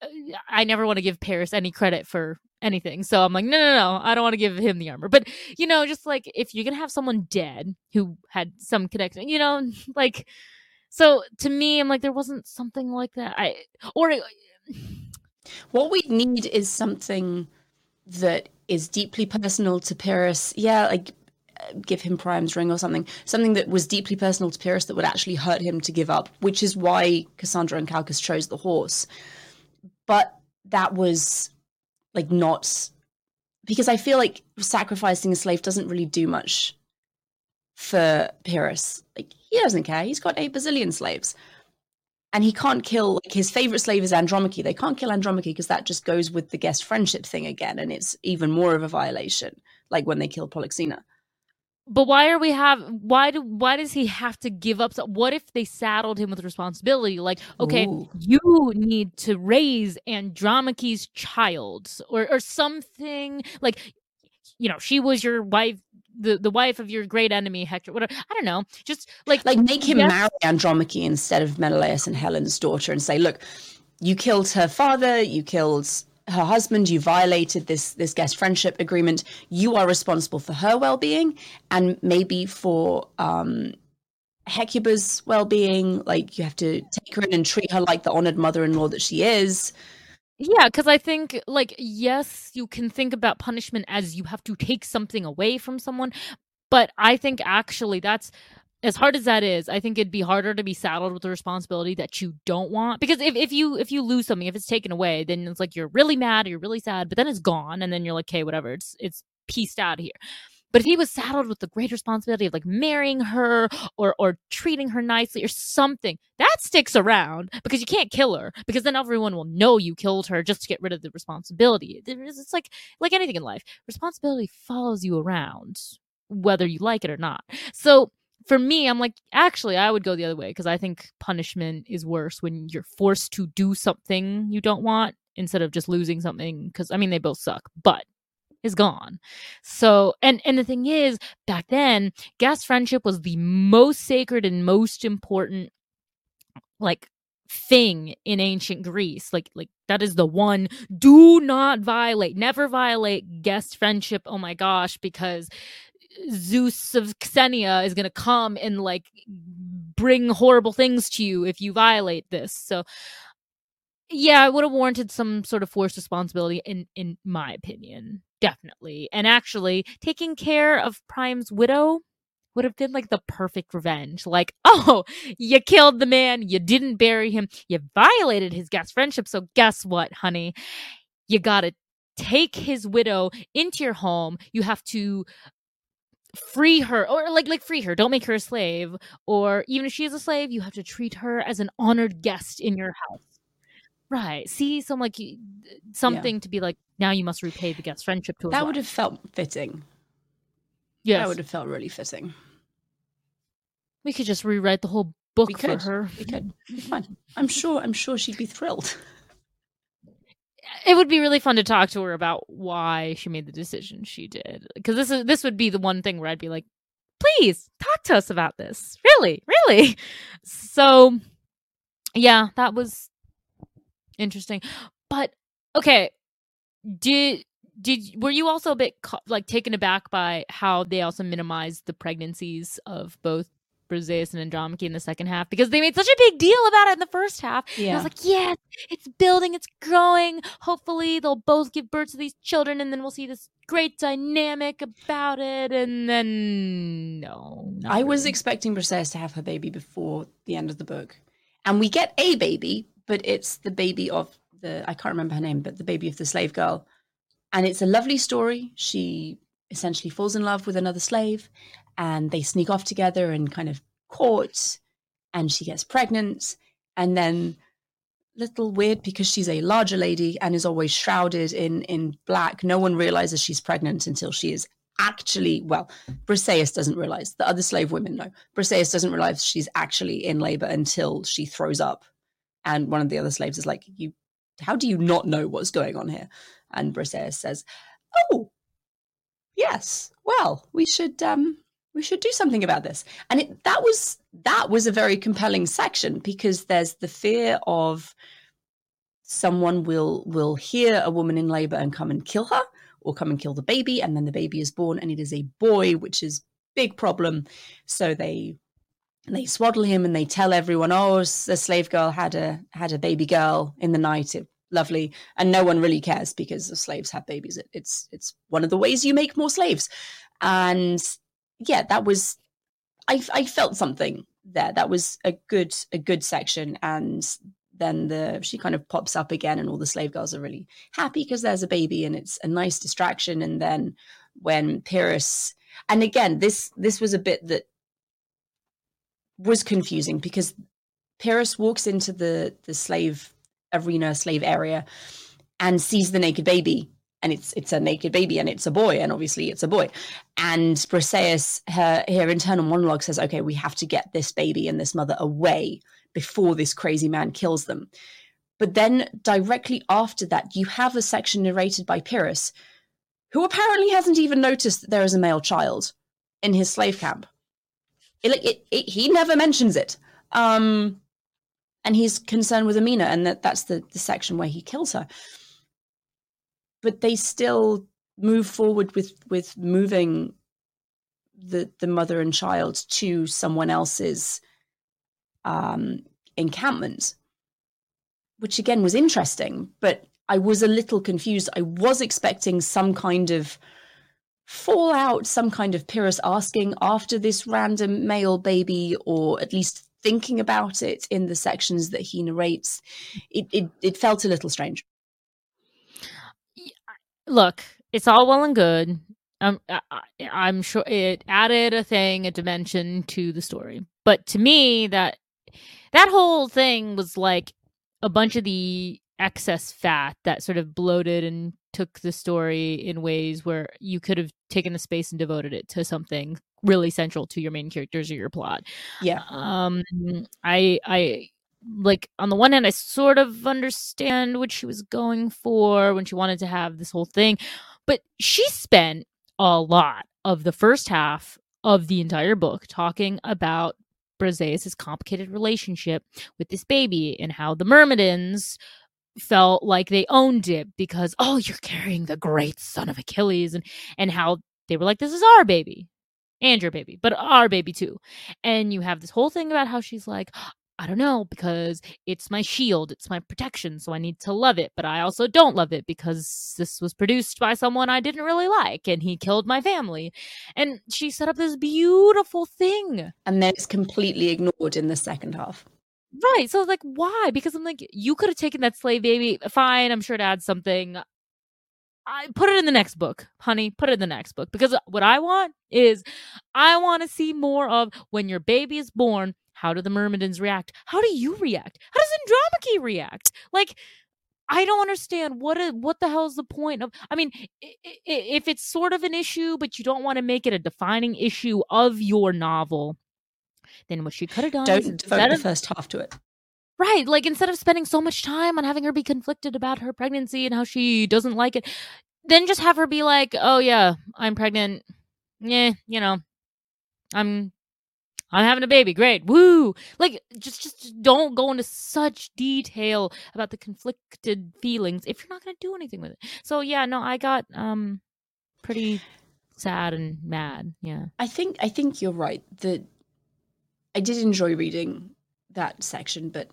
Uh, I never want to give Paris any credit for anything. So I'm like, no, no, no, I don't want to give him the armor. But, you know, just like if you're going to have someone dead who had some connection, you know, like, so to me, I'm like, there wasn't something like that. I, or, what we need is something that is deeply personal to Pyrrhus. Yeah, like give him Priam's ring or something, something that was deeply personal to Pyrrhus that would actually hurt him to give up, which is why Cassandra and Calchas chose the horse. But that was like not because I feel like sacrificing a slave doesn't really do much for Pyrrhus. Like he doesn't care. He's got eight bazillion slaves. And he can't kill like his favorite slave is Andromache. They can't kill Andromache because that just goes with the guest friendship thing again, and it's even more of a violation, like when they kill Polyxena. But why are we have why do why does he have to give up? What if they saddled him with responsibility? Like, okay, Ooh. you need to raise Andromache's child or or something like you know, she was your wife the, the wife of your great enemy Hector. Whatever. I don't know. Just like like make him yes. marry Andromache instead of Menelaus and Helen's daughter and say, look, you killed her father, you killed her husband you violated this this guest friendship agreement. You are responsible for her well-being and maybe for um hecuba's well-being. Like you have to take her in and treat her like the honored mother-in-law that she is. Yeah because i think like yes you can think about punishment as you have to take something away from someone but i think actually that's as hard as that is, I think it'd be harder to be saddled with the responsibility that you don't want. Because if, if you if you lose something, if it's taken away, then it's like you're really mad, or you're really sad, but then it's gone, and then you're like, okay, whatever, it's it's pieced out of here. But if he was saddled with the great responsibility of like marrying her or or treating her nicely or something, that sticks around because you can't kill her because then everyone will know you killed her just to get rid of the responsibility. It's like like anything in life, responsibility follows you around whether you like it or not. So for me, I'm like, actually, I would go the other way because I think punishment is worse when you're forced to do something you don't want instead of just losing something. Because I mean, they both suck, but is gone. So, and and the thing is, back then, guest friendship was the most sacred and most important, like thing in ancient Greece. Like like that is the one do not violate, never violate guest friendship. Oh my gosh, because Zeus of Xenia is going to come and like bring horrible things to you if you violate this. So yeah, I would have warranted some sort of forced responsibility in in my opinion. Definitely. And actually, taking care of Priam's widow would have been like the perfect revenge. Like, oh, you killed the man, you didn't bury him, you violated his guest friendship. So guess what, honey? You got to take his widow into your home. You have to free her or like like free her don't make her a slave or even if she is a slave you have to treat her as an honored guest in your house right see some like something yeah. to be like now you must repay the guest friendship to that would have felt fitting yeah that would have felt really fitting we could just rewrite the whole book We could. for her. We could. Fun. I'm sure. I'm sure she'd be thrilled. It would be really fun to talk to her about why she made the decision she did. Because this is this would be the one thing where I'd be like, please talk to us about this. Really, really. So, yeah, that was interesting. But okay, did did were you also a bit like taken aback by how they also minimized the pregnancies of both Briseis and Andromache in the second half because they made such a big deal about it in the first half. And I was like, yeah, it's building, it's growing. Hopefully, they'll both give birth to these children, and then we'll see this great dynamic about it. And then, no, I was expecting Briseis to have her baby before the end of the book, and we get a baby, but it's the baby of the I can't remember her name, but the baby of the slave girl, and it's a lovely story. She essentially falls in love with another slave, and they sneak off together and kind of court, and she gets pregnant, and then little weird because she's a larger lady and is always shrouded in in black. No one realizes she's pregnant until she is actually well briseis doesn't realize the other slave women know briseis doesn't realize she's actually in labor until she throws up and one of the other slaves is like you how do you not know what's going on here and briseis says oh yes well we should um we should do something about this. And it that was that was a very compelling section because there's the fear of someone will will hear a woman in labor and come and kill her or come and kill the baby and then the baby is born and it is a boy which is big problem. So they they swaddle him and they tell everyone oh the slave girl had a had a baby girl in the night. It, lovely. And no one really cares because the slaves have babies. It, it's it's one of the ways you make more slaves. And yeah that was i i felt something there. That was a good a good section. And then the she kind of pops up again and all the slave girls are really happy because there's a baby and it's a nice distraction. And then when Pyrrhus and again this this was a bit that was confusing because Pyrrhus walks into the the slave arena slave area and sees the naked baby and it's it's a naked baby and it's a boy and obviously it's a boy and Briseis her her internal monologue says okay we have to get this baby and this mother away before this crazy man kills them. But then directly after that, you have a section narrated by Pyrrhus, who apparently hasn't even noticed that there is a male child in his slave camp. It, it, it, he never mentions it. Um, and he's concerned with Amina, and that, that's the, the section where he kills her. But they still move forward with with moving the the mother and child to someone else's um, encampment, which again was interesting, but I was a little confused. I was expecting some kind of fallout, some kind of Pyrrhus asking after this random male baby, or at least thinking about it in the sections that he narrates. It it, it felt a little strange. Look, it's all well and good. Um, I, I'm sure it added a thing, a dimension to the story. But to me, that that whole thing was like a bunch of the excess fat that sort of bloated and took the story in ways where you could have taken the space and devoted it to something really central to your main characters or your plot. Yeah. Um I I like on the one hand I sort of understand what she was going for when she wanted to have this whole thing, but she spent a lot of the first half of the entire book talking about Briseis' complicated relationship with this baby and how the Myrmidons felt like they owned it because oh you're carrying the great son of Achilles and and how they were like this is our baby and your baby but our baby too. And you have this whole thing about how she's like I don't know because it's my shield, it's my protection, so I need to love it. But I also don't love it because this was produced by someone I didn't really like and he killed my family. And she set up this beautiful thing. And then it's completely ignored in the second half. Right. So like why? Because I'm like, you could have taken that slave baby. Fine, I'm sure to add something. I put it in the next book, honey. Put it in the next book. Because what I want is I want to see more of when your baby is born, how do the Myrmidons react? How do you react? How does Andromache react? Like, I don't understand what is, what the hell is the point of. I mean, if it's sort of an issue, but you don't want to make it a defining issue of your novel, then what she could have done don't devote the first half to it right like instead of spending so much time on having her be conflicted about her pregnancy and how she doesn't like it then just have her be like oh yeah i'm pregnant yeah you know i'm I'm having a baby. Great. Woo. Like just just don't go into such detail about the conflicted feelings if you're not going to do anything with it. So yeah, no, I got um pretty sad and mad. Yeah. I think I think you're right that I did enjoy reading that section, but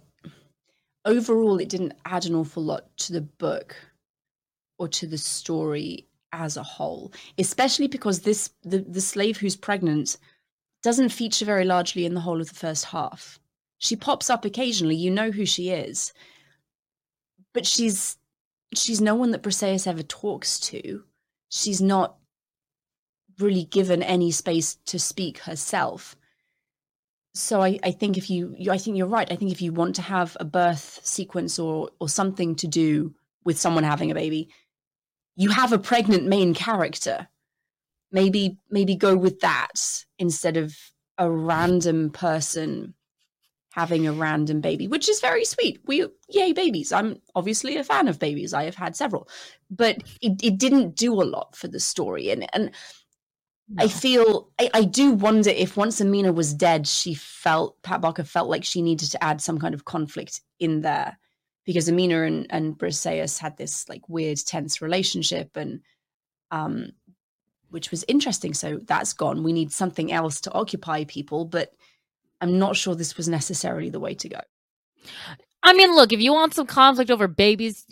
overall it didn't add an awful lot to the book or to the story as a whole, especially because this the the slave who's pregnant doesn't feature very largely in the whole of the first half. She pops up occasionally, you know who she is, but she's she's no one that Briseis ever talks to. She's not really given any space to speak herself. So I, I think if you, you I think you're right. I think if you want to have a birth sequence or or something to do with someone having a baby, you have a pregnant main character maybe maybe go with that instead of a random person having a random baby, which is very sweet. We yay babies. I'm obviously a fan of babies. I have had several, but it, it didn't do a lot for the story. And and no. I feel I, I, do wonder if once Amina was dead, she felt Pat Barker felt like she needed to add some kind of conflict in there because Amina and and Briseis had this like weird tense relationship and um which was interesting. So that's gone. We need something else to occupy people, but I'm not sure this was necessarily the way to go. I mean, look, if you want some conflict over babies,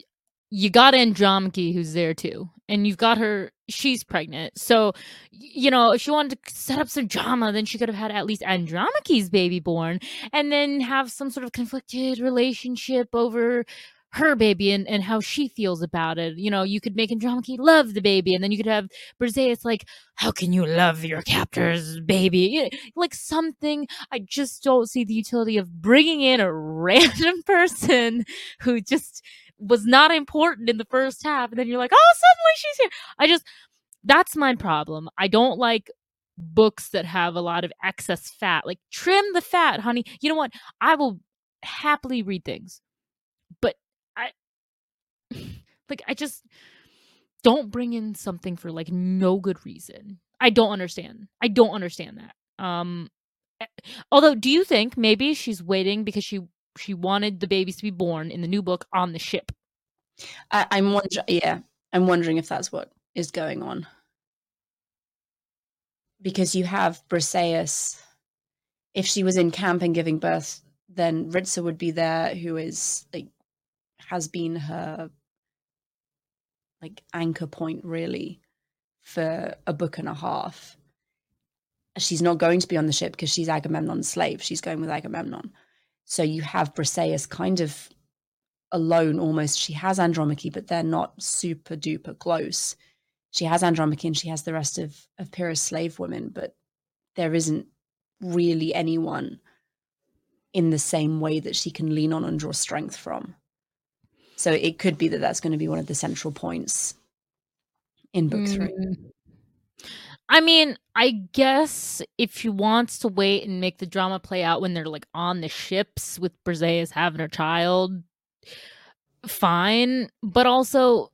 you got Andromache who's there too. And you've got her, she's pregnant. So, you know, if she wanted to set up some drama, then she could have had at least Andromache's baby born and then have some sort of conflicted relationship over her baby and, and how she feels about it. You know, you could make Andromache love the baby, and then you could have Briseis like, how can you love your captor's baby? Like something. I just don't see the utility of bringing in a random person who just was not important in the first half, and then you're like, oh, suddenly she's here. I just that's my problem. I don't like books that have a lot of excess fat. Like trim the fat, honey. You know what? I will happily read things. But I like I just don't bring in something for like no good reason. I don't understand. I don't understand that. Um eh, although do you think maybe she's waiting because she she wanted the babies to be born in the new book on the ship? I'm wondering yeah, I'm wondering if that's what is going on. Because you have Briseis if she was in camp and giving birth, then Ritsa would be there who is like has been her like anchor point really for a book and a half. She's not going to be on the ship because she's Agamemnon's slave. She's going with Agamemnon. So you have Briseis kind of alone almost. She has Andromache, but they're not super duper close. She has Andromache and she has the rest of, of Pyrrhus slave women, but there isn't really anyone in the same way that she can lean on and draw strength from. So it could be that that's going to be one of the central points in book mm. three. I mean, I guess if she wants to wait and make the drama play out when they're like on the ships with Briseis having her child, fine. But also,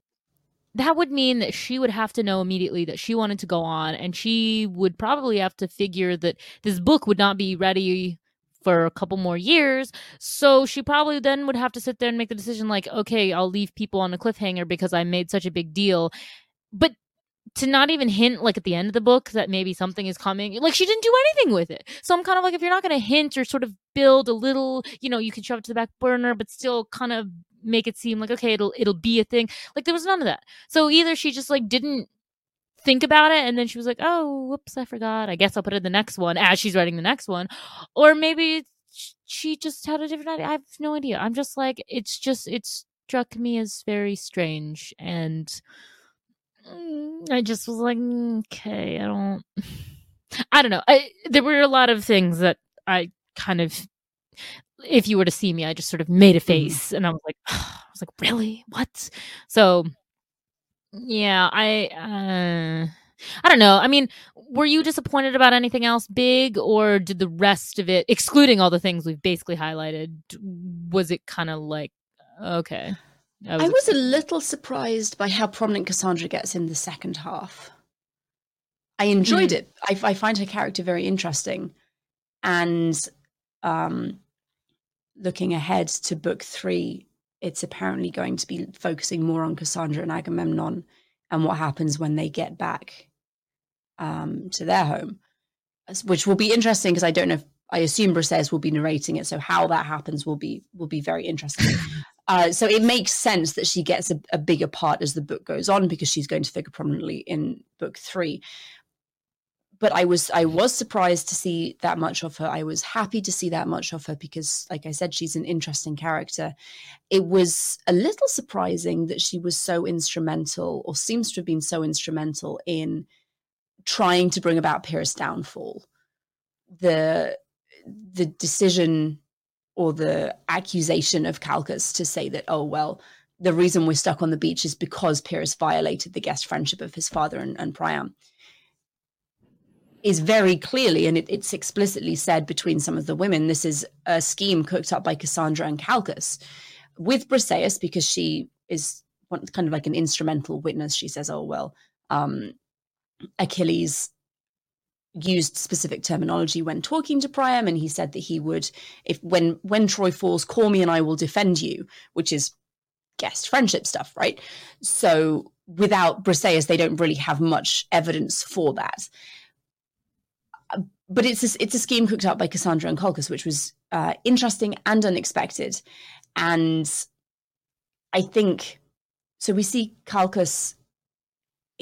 that would mean that she would have to know immediately that she wanted to go on, and she would probably have to figure that this book would not be ready for a couple more years. So she probably then would have to sit there and make the decision like, okay, I'll leave people on a cliffhanger because I made such a big deal. But to not even hint like at the end of the book that maybe something is coming like she didn't do anything with it. So i'm kind of like if you're not going to hint or sort of build a little you know you can shove it to the back burner but still kind of make it seem like okay it'll it'll be a thing. Like there was none of that. So either she just like didn't think about it and then she was like oh whoops i forgot. I guess i'll put it in the next one as she's writing the next one. Or maybe she just had a different idea. I have no idea. I'm just like it's just it struck me as very strange and i just was like mm, okay i don't i don't know I, there were a lot of things that i kind of if you were to see me i just sort of made a mm-hmm. face mm. and i was like i was like really what so yeah, I uh I don't know. I mean, were you disappointed about anything else big, or did the rest of it, excluding all the things we've basically highlighted, was it kind of like okay? I was, I was a little surprised by how prominent Cassandra gets in the second half. I enjoyed mm. it. I, I, find her character very interesting, and um, looking ahead to book three, it's apparently going to be focusing more on Cassandra and Agamemnon and what happens when they get back um, to their home, which will be interesting because I don't know. If, I assume Briseis will be narrating it, so how that happens will be will be very interesting. Uh, so it makes sense that she gets a, a bigger part as the book goes on because she's going to figure prominently in book three but I was I was surprised to see that much of her. I was happy to see that much of her because, like I said, she's an interesting character. It was a little surprising that she was so instrumental, or seems to have been so instrumental in trying to bring about Pyrrhus' downfall. The the decision or the accusation of Calchas to say that, oh well, the reason we're stuck on the beach is because Pyrrhus violated the guest friendship of his father and, and Priam is very clearly, and it, it's explicitly said between some of the women, this is a scheme cooked up by Cassandra and Calchas with Briseis because she is kind of like an instrumental witness. She says, "Oh well, um, Achilles used specific terminology when talking to Priam, and he said that he would, if when when Troy falls, call me and I will defend you," which is guest friendship stuff, right? So without Briseis, they don't really have much evidence for that but it's a, it's a scheme cooked up by Cassandra and Calchas, which was uh, interesting and unexpected. And I think so. We see Calchas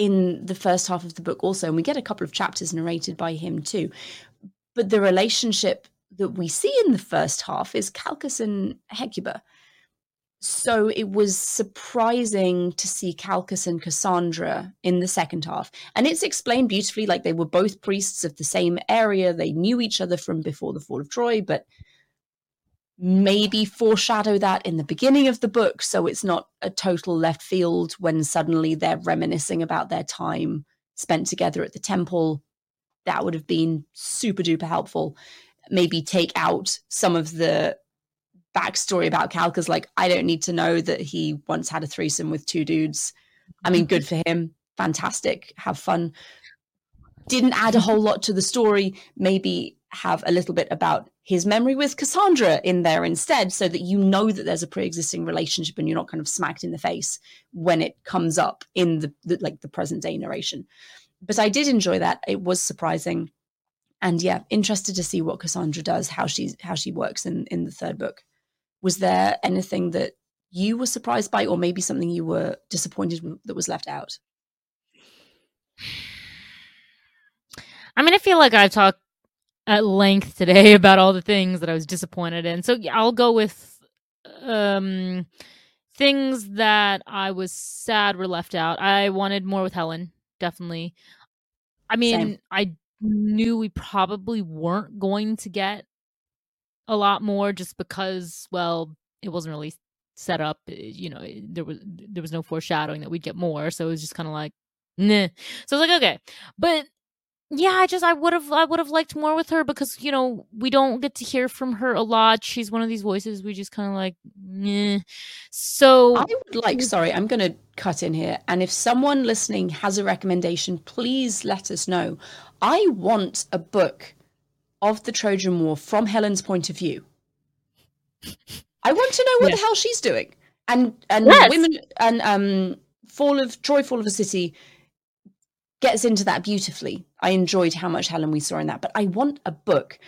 in the first half of the book also, and we get a couple of chapters narrated by him too. But the relationship that we see in the first half is Calchas and Hecuba so it was surprising to see Calchas and Cassandra in the second half. And it's explained beautifully like they were both priests of the same area. They knew each other from before the fall of Troy, but maybe foreshadow that in the beginning of the book so it's not a total left field when suddenly they're reminiscing about their time spent together at the temple. That would have been super duper helpful. Maybe take out some of the backstory about Calchas. Like, I don't need to know that he once had a threesome with two dudes. I mean, good for him. Fantastic. Have fun. Didn't add a whole lot to the story. Maybe have a little bit about his memory with Cassandra in there instead, so that you know that there's a pre-existing relationship and you're not kind of smacked in the face when it comes up in the, the like the present day narration. But I did enjoy that. It was surprising, and yeah, interested to see what Cassandra does, how she's how she works in in the third book was there anything that you were surprised by or maybe something you were disappointed that was left out i mean i feel like i've talked at length today about all the things that i was disappointed in so i'll go with um things that i was sad were left out i wanted more with helen definitely i mean Same. i knew we probably weren't going to get a lot more just because, well, it wasn't really set up. Eh, you know, eh, there was there was no foreshadowing that we'd get more, so it was just kind of like, nah. So I was like, okay, but yeah, I just I would have I would have liked more with her because you know we don't get to hear from her a lot. She's one of these voices we just kind of like, nah. So I would like. Sorry, I'm going to cut in here, and if someone listening has a recommendation, please let us know. I want a book of the Trojan War from Helen's point of view. I want to know what yeah. the hell she's doing. And and yes. women and um Fall of Troy Fall of a City gets into that beautifully. I enjoyed how much Helen we saw in that, but I want a book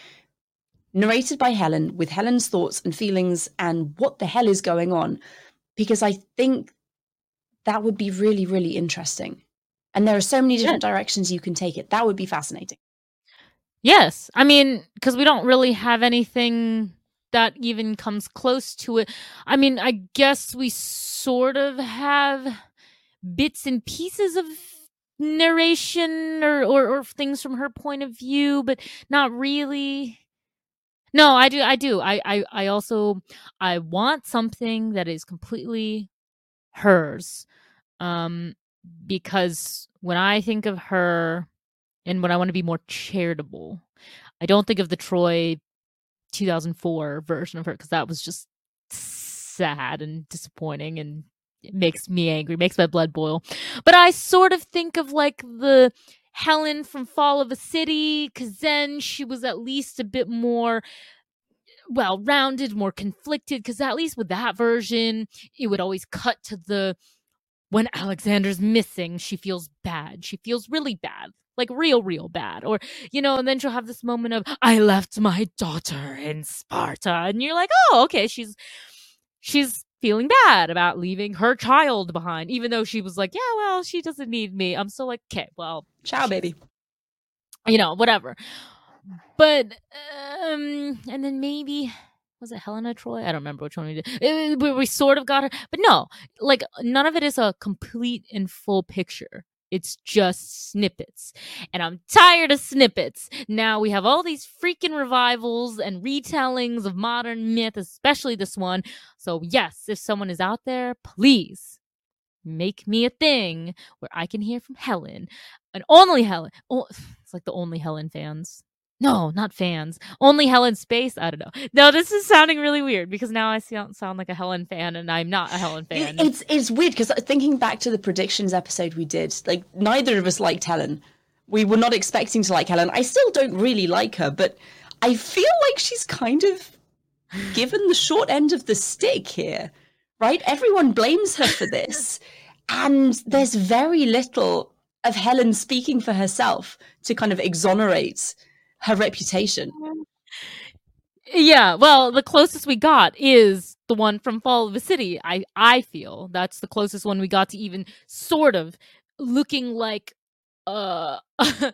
narrated by Helen with Helen's thoughts and feelings and what the hell is going on because I think that would be really really interesting. And there are so many different yeah. directions you can take it. That would be fascinating. Yes. I mean, because we don't really have anything that even comes close to it. I mean, I guess we sort of have bits and pieces of narration or, or, or things from her point of view, but not really. No, I do. I do. I, I, I also, I want something that is completely hers. Um, because when I think of her and when I want to be more charitable, I don't think of the Troy 2004 version of her because that was just sad and disappointing and makes me angry, makes my blood boil. But I sort of think of like the Helen from Fall of a City because then she was at least a bit more well rounded, more conflicted. Because at least with that version, it would always cut to the when Alexander's missing, she feels bad. She feels really bad like real real bad or you know and then she'll have this moment of i left my daughter in sparta and you're like oh okay she's she's feeling bad about leaving her child behind even though she was like yeah well she doesn't need me i'm still like okay well ciao baby you know whatever but um and then maybe was it Helen of Troy? I don't remember which one we did. It, we, we sort of got her, but no, like none of it is a complete and full picture. It's just snippets. And I'm tired of snippets. Now we have all these freaking revivals and retellings of modern myth, especially this one. So, yes, if someone is out there, please make me a thing where I can hear from Helen and only Helen. Oh, it's like the only Helen fans. No, not fans. Only Helen Space. I don't know. No, this is sounding really weird because now I sound, sound like a Helen fan and I'm not a Helen fan. It's it's weird because uh, thinking back to the predictions episode we did, like neither of us liked Helen. We were not expecting to like Helen. I still don't really like her, but I feel like she's kind of given the short end of the stick here, right? Everyone blames her for this, and there's very little of Helen speaking for herself to kind of exonerate her reputation. Yeah, well, the closest we got is the one from Fall of a City. I I feel that's the closest one we got to even sort of looking like uh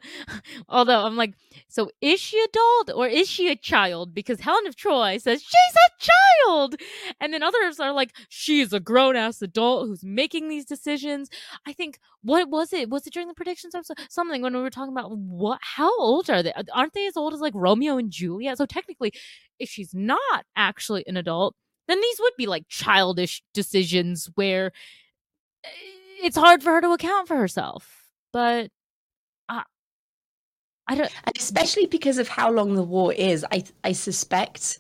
although i'm like so is she adult or is she a child? Because helen of troy says she's a child! And then others are like she's a grown-ass adult who's making these decisions. I think what was it? Was it during the predictions episode? Something when we were talking about what how old are they? Aren't they as old as like romeo and juliet? So technically if she's not actually an adult then these would be like childish decisions where eh, it's hard for her to account for herself. But I don't, and especially because of how long the war is, I I suspect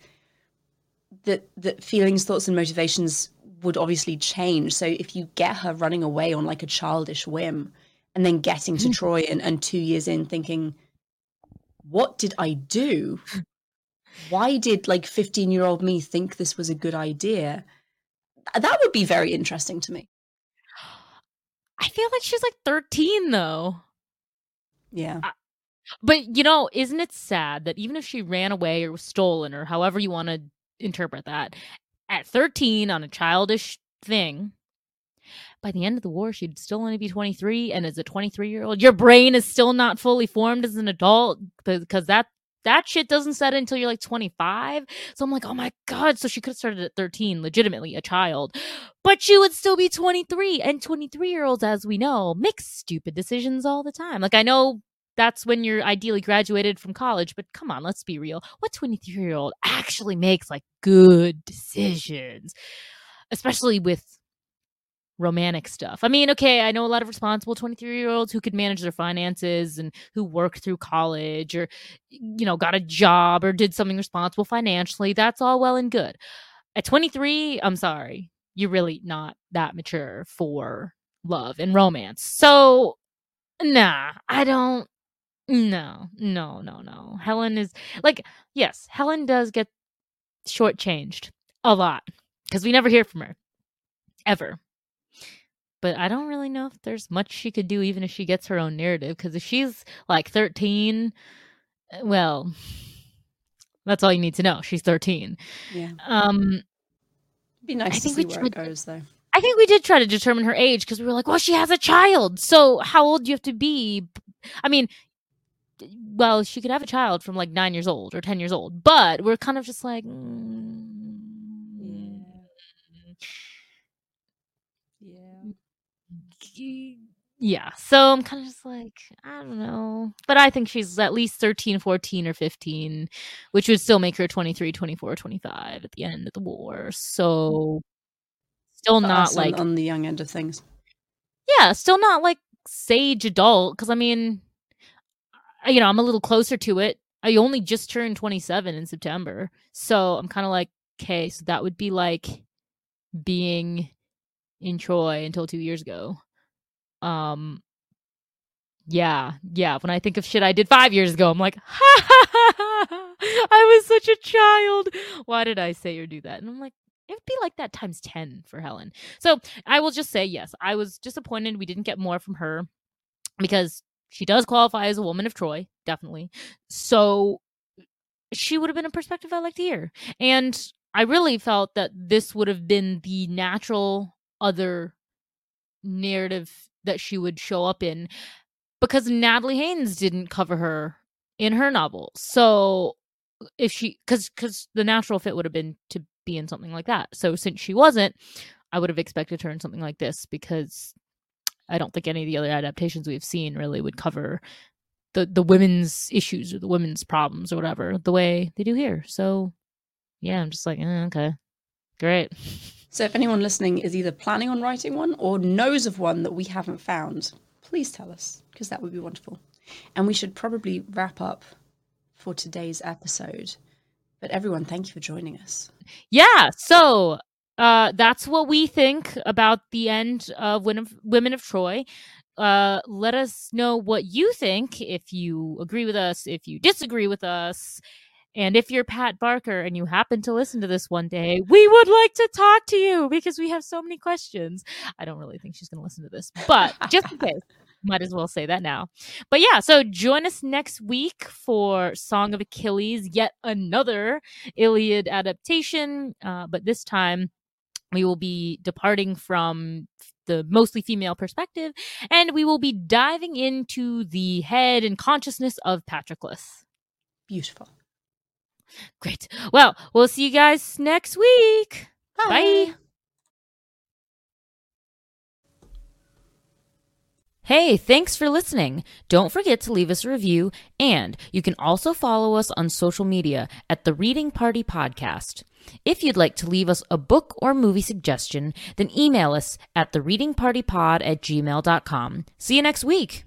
that that feelings, thoughts, and motivations would obviously change. So if you get her running away on like a childish whim, and then getting to mm. Troy and, and two years in thinking, what did I do? Why did like 15 year old me think this was a good idea? That would be very interesting to me. I feel like she's like 13 though. Yeah. I, but you know, isn't it sad that even if she ran away or was stolen or however you want to interpret that, at 13 on a childish thing, by the end of the war, she'd still only be 23. And as a 23 year old, your brain is still not fully formed as an adult because that that shit doesn't set until you're like 25. So I'm like, oh my God. So she could have started at 13, legitimately a child, but she would still be 23. And 23 year olds, as we know, make stupid decisions all the time. Like, I know that's when you're ideally graduated from college. But come on, let's be real. What 23 year old actually makes like good decisions, especially with romantic stuff? I mean, okay, I know a lot of responsible 23 year olds who could manage their finances and who worked through college or, you know, got a job or did something responsible financially. That's all well and good. At 23, I'm sorry, you're really not that mature for love and romance. So, nah, I don't no, no, no, no. Helen is like, yes, Helen does get shortchanged a lot because we never hear from her ever. But I don't really know if there's much she could do, even if she gets her own narrative. Because if she's like 13, eh, well, that's all you need to know. She's 13. Yeah. Um, It'd be nice I to see where it goes, though. I think we did try to determine her age because we were like, well, she has a child. So how old do you have to be? I mean, well, she could have a child from like nine years old or 10 years old, but we're kind of just like, mm, yeah. yeah. Yeah. So I'm kind of just like, I don't know. But I think she's at least 13, 14, or 15, which would still make her 23, 24, 25 at the end of the war. So still not like on, the young end of things. Yeah, still not like sage adult because I mean, you know, I'm a little closer to it. I only just turned 27 in September. So I'm kind of like, okay, so that would be like being in Troy until 2 years ago. Um yeah, yeah, when I think of shit I did 5 years ago, I'm like, I was such a child. Why did I say or do that? And I'm like, it'd be like that times 10 for Helen. So I will just say, yes, I was disappointed we didn't get more from her because she does qualify as a woman of Troy, definitely. So she would have been a perspective I like to hear. And I really felt that this would have been the natural other narrative that she would show up in because Natalie Haynes didn't cover her in her novel. So if she cuz cuz the natural fit would have been to be in something like that. So since she wasn't, I would have expected her in something like this because I don't think any of the other adaptations we've seen really would cover the the women's issues or the women's problems or whatever the way they do here. So yeah, I'm just like, eh, okay, great. So if anyone listening is either planning on writing one or knows of one that we haven't found, please tell us because that would be wonderful. And we should probably wrap up for today's episode. But everyone, thank you for joining us. Yeah. So uh, that's what we think about the end of Women of, Women of Troy. Uh, let us know what you think, if you agree with us, if you disagree with us. And if you're Pat Barker and you happen to listen to this one day, we would like to talk to you because we have so many questions. I don't really think she's going to listen to this, but just in case, might as well say that now. But yeah, so join us next week for Song of Achilles, yet another Iliad adaptation, uh, but this time we will be departing from the mostly female perspective, and we will be diving into the head and consciousness of Patroclus. Beautiful. Great. Well, we'll see you guys next week. Bye. Bye. Hey, thanks for listening. Don't forget to leave us a review, and you can also follow us on social media at the Reading Party Podcast. If you'd like to leave us a book or movie suggestion, then email us at thereadingpartypod at gmail.com. See you next week.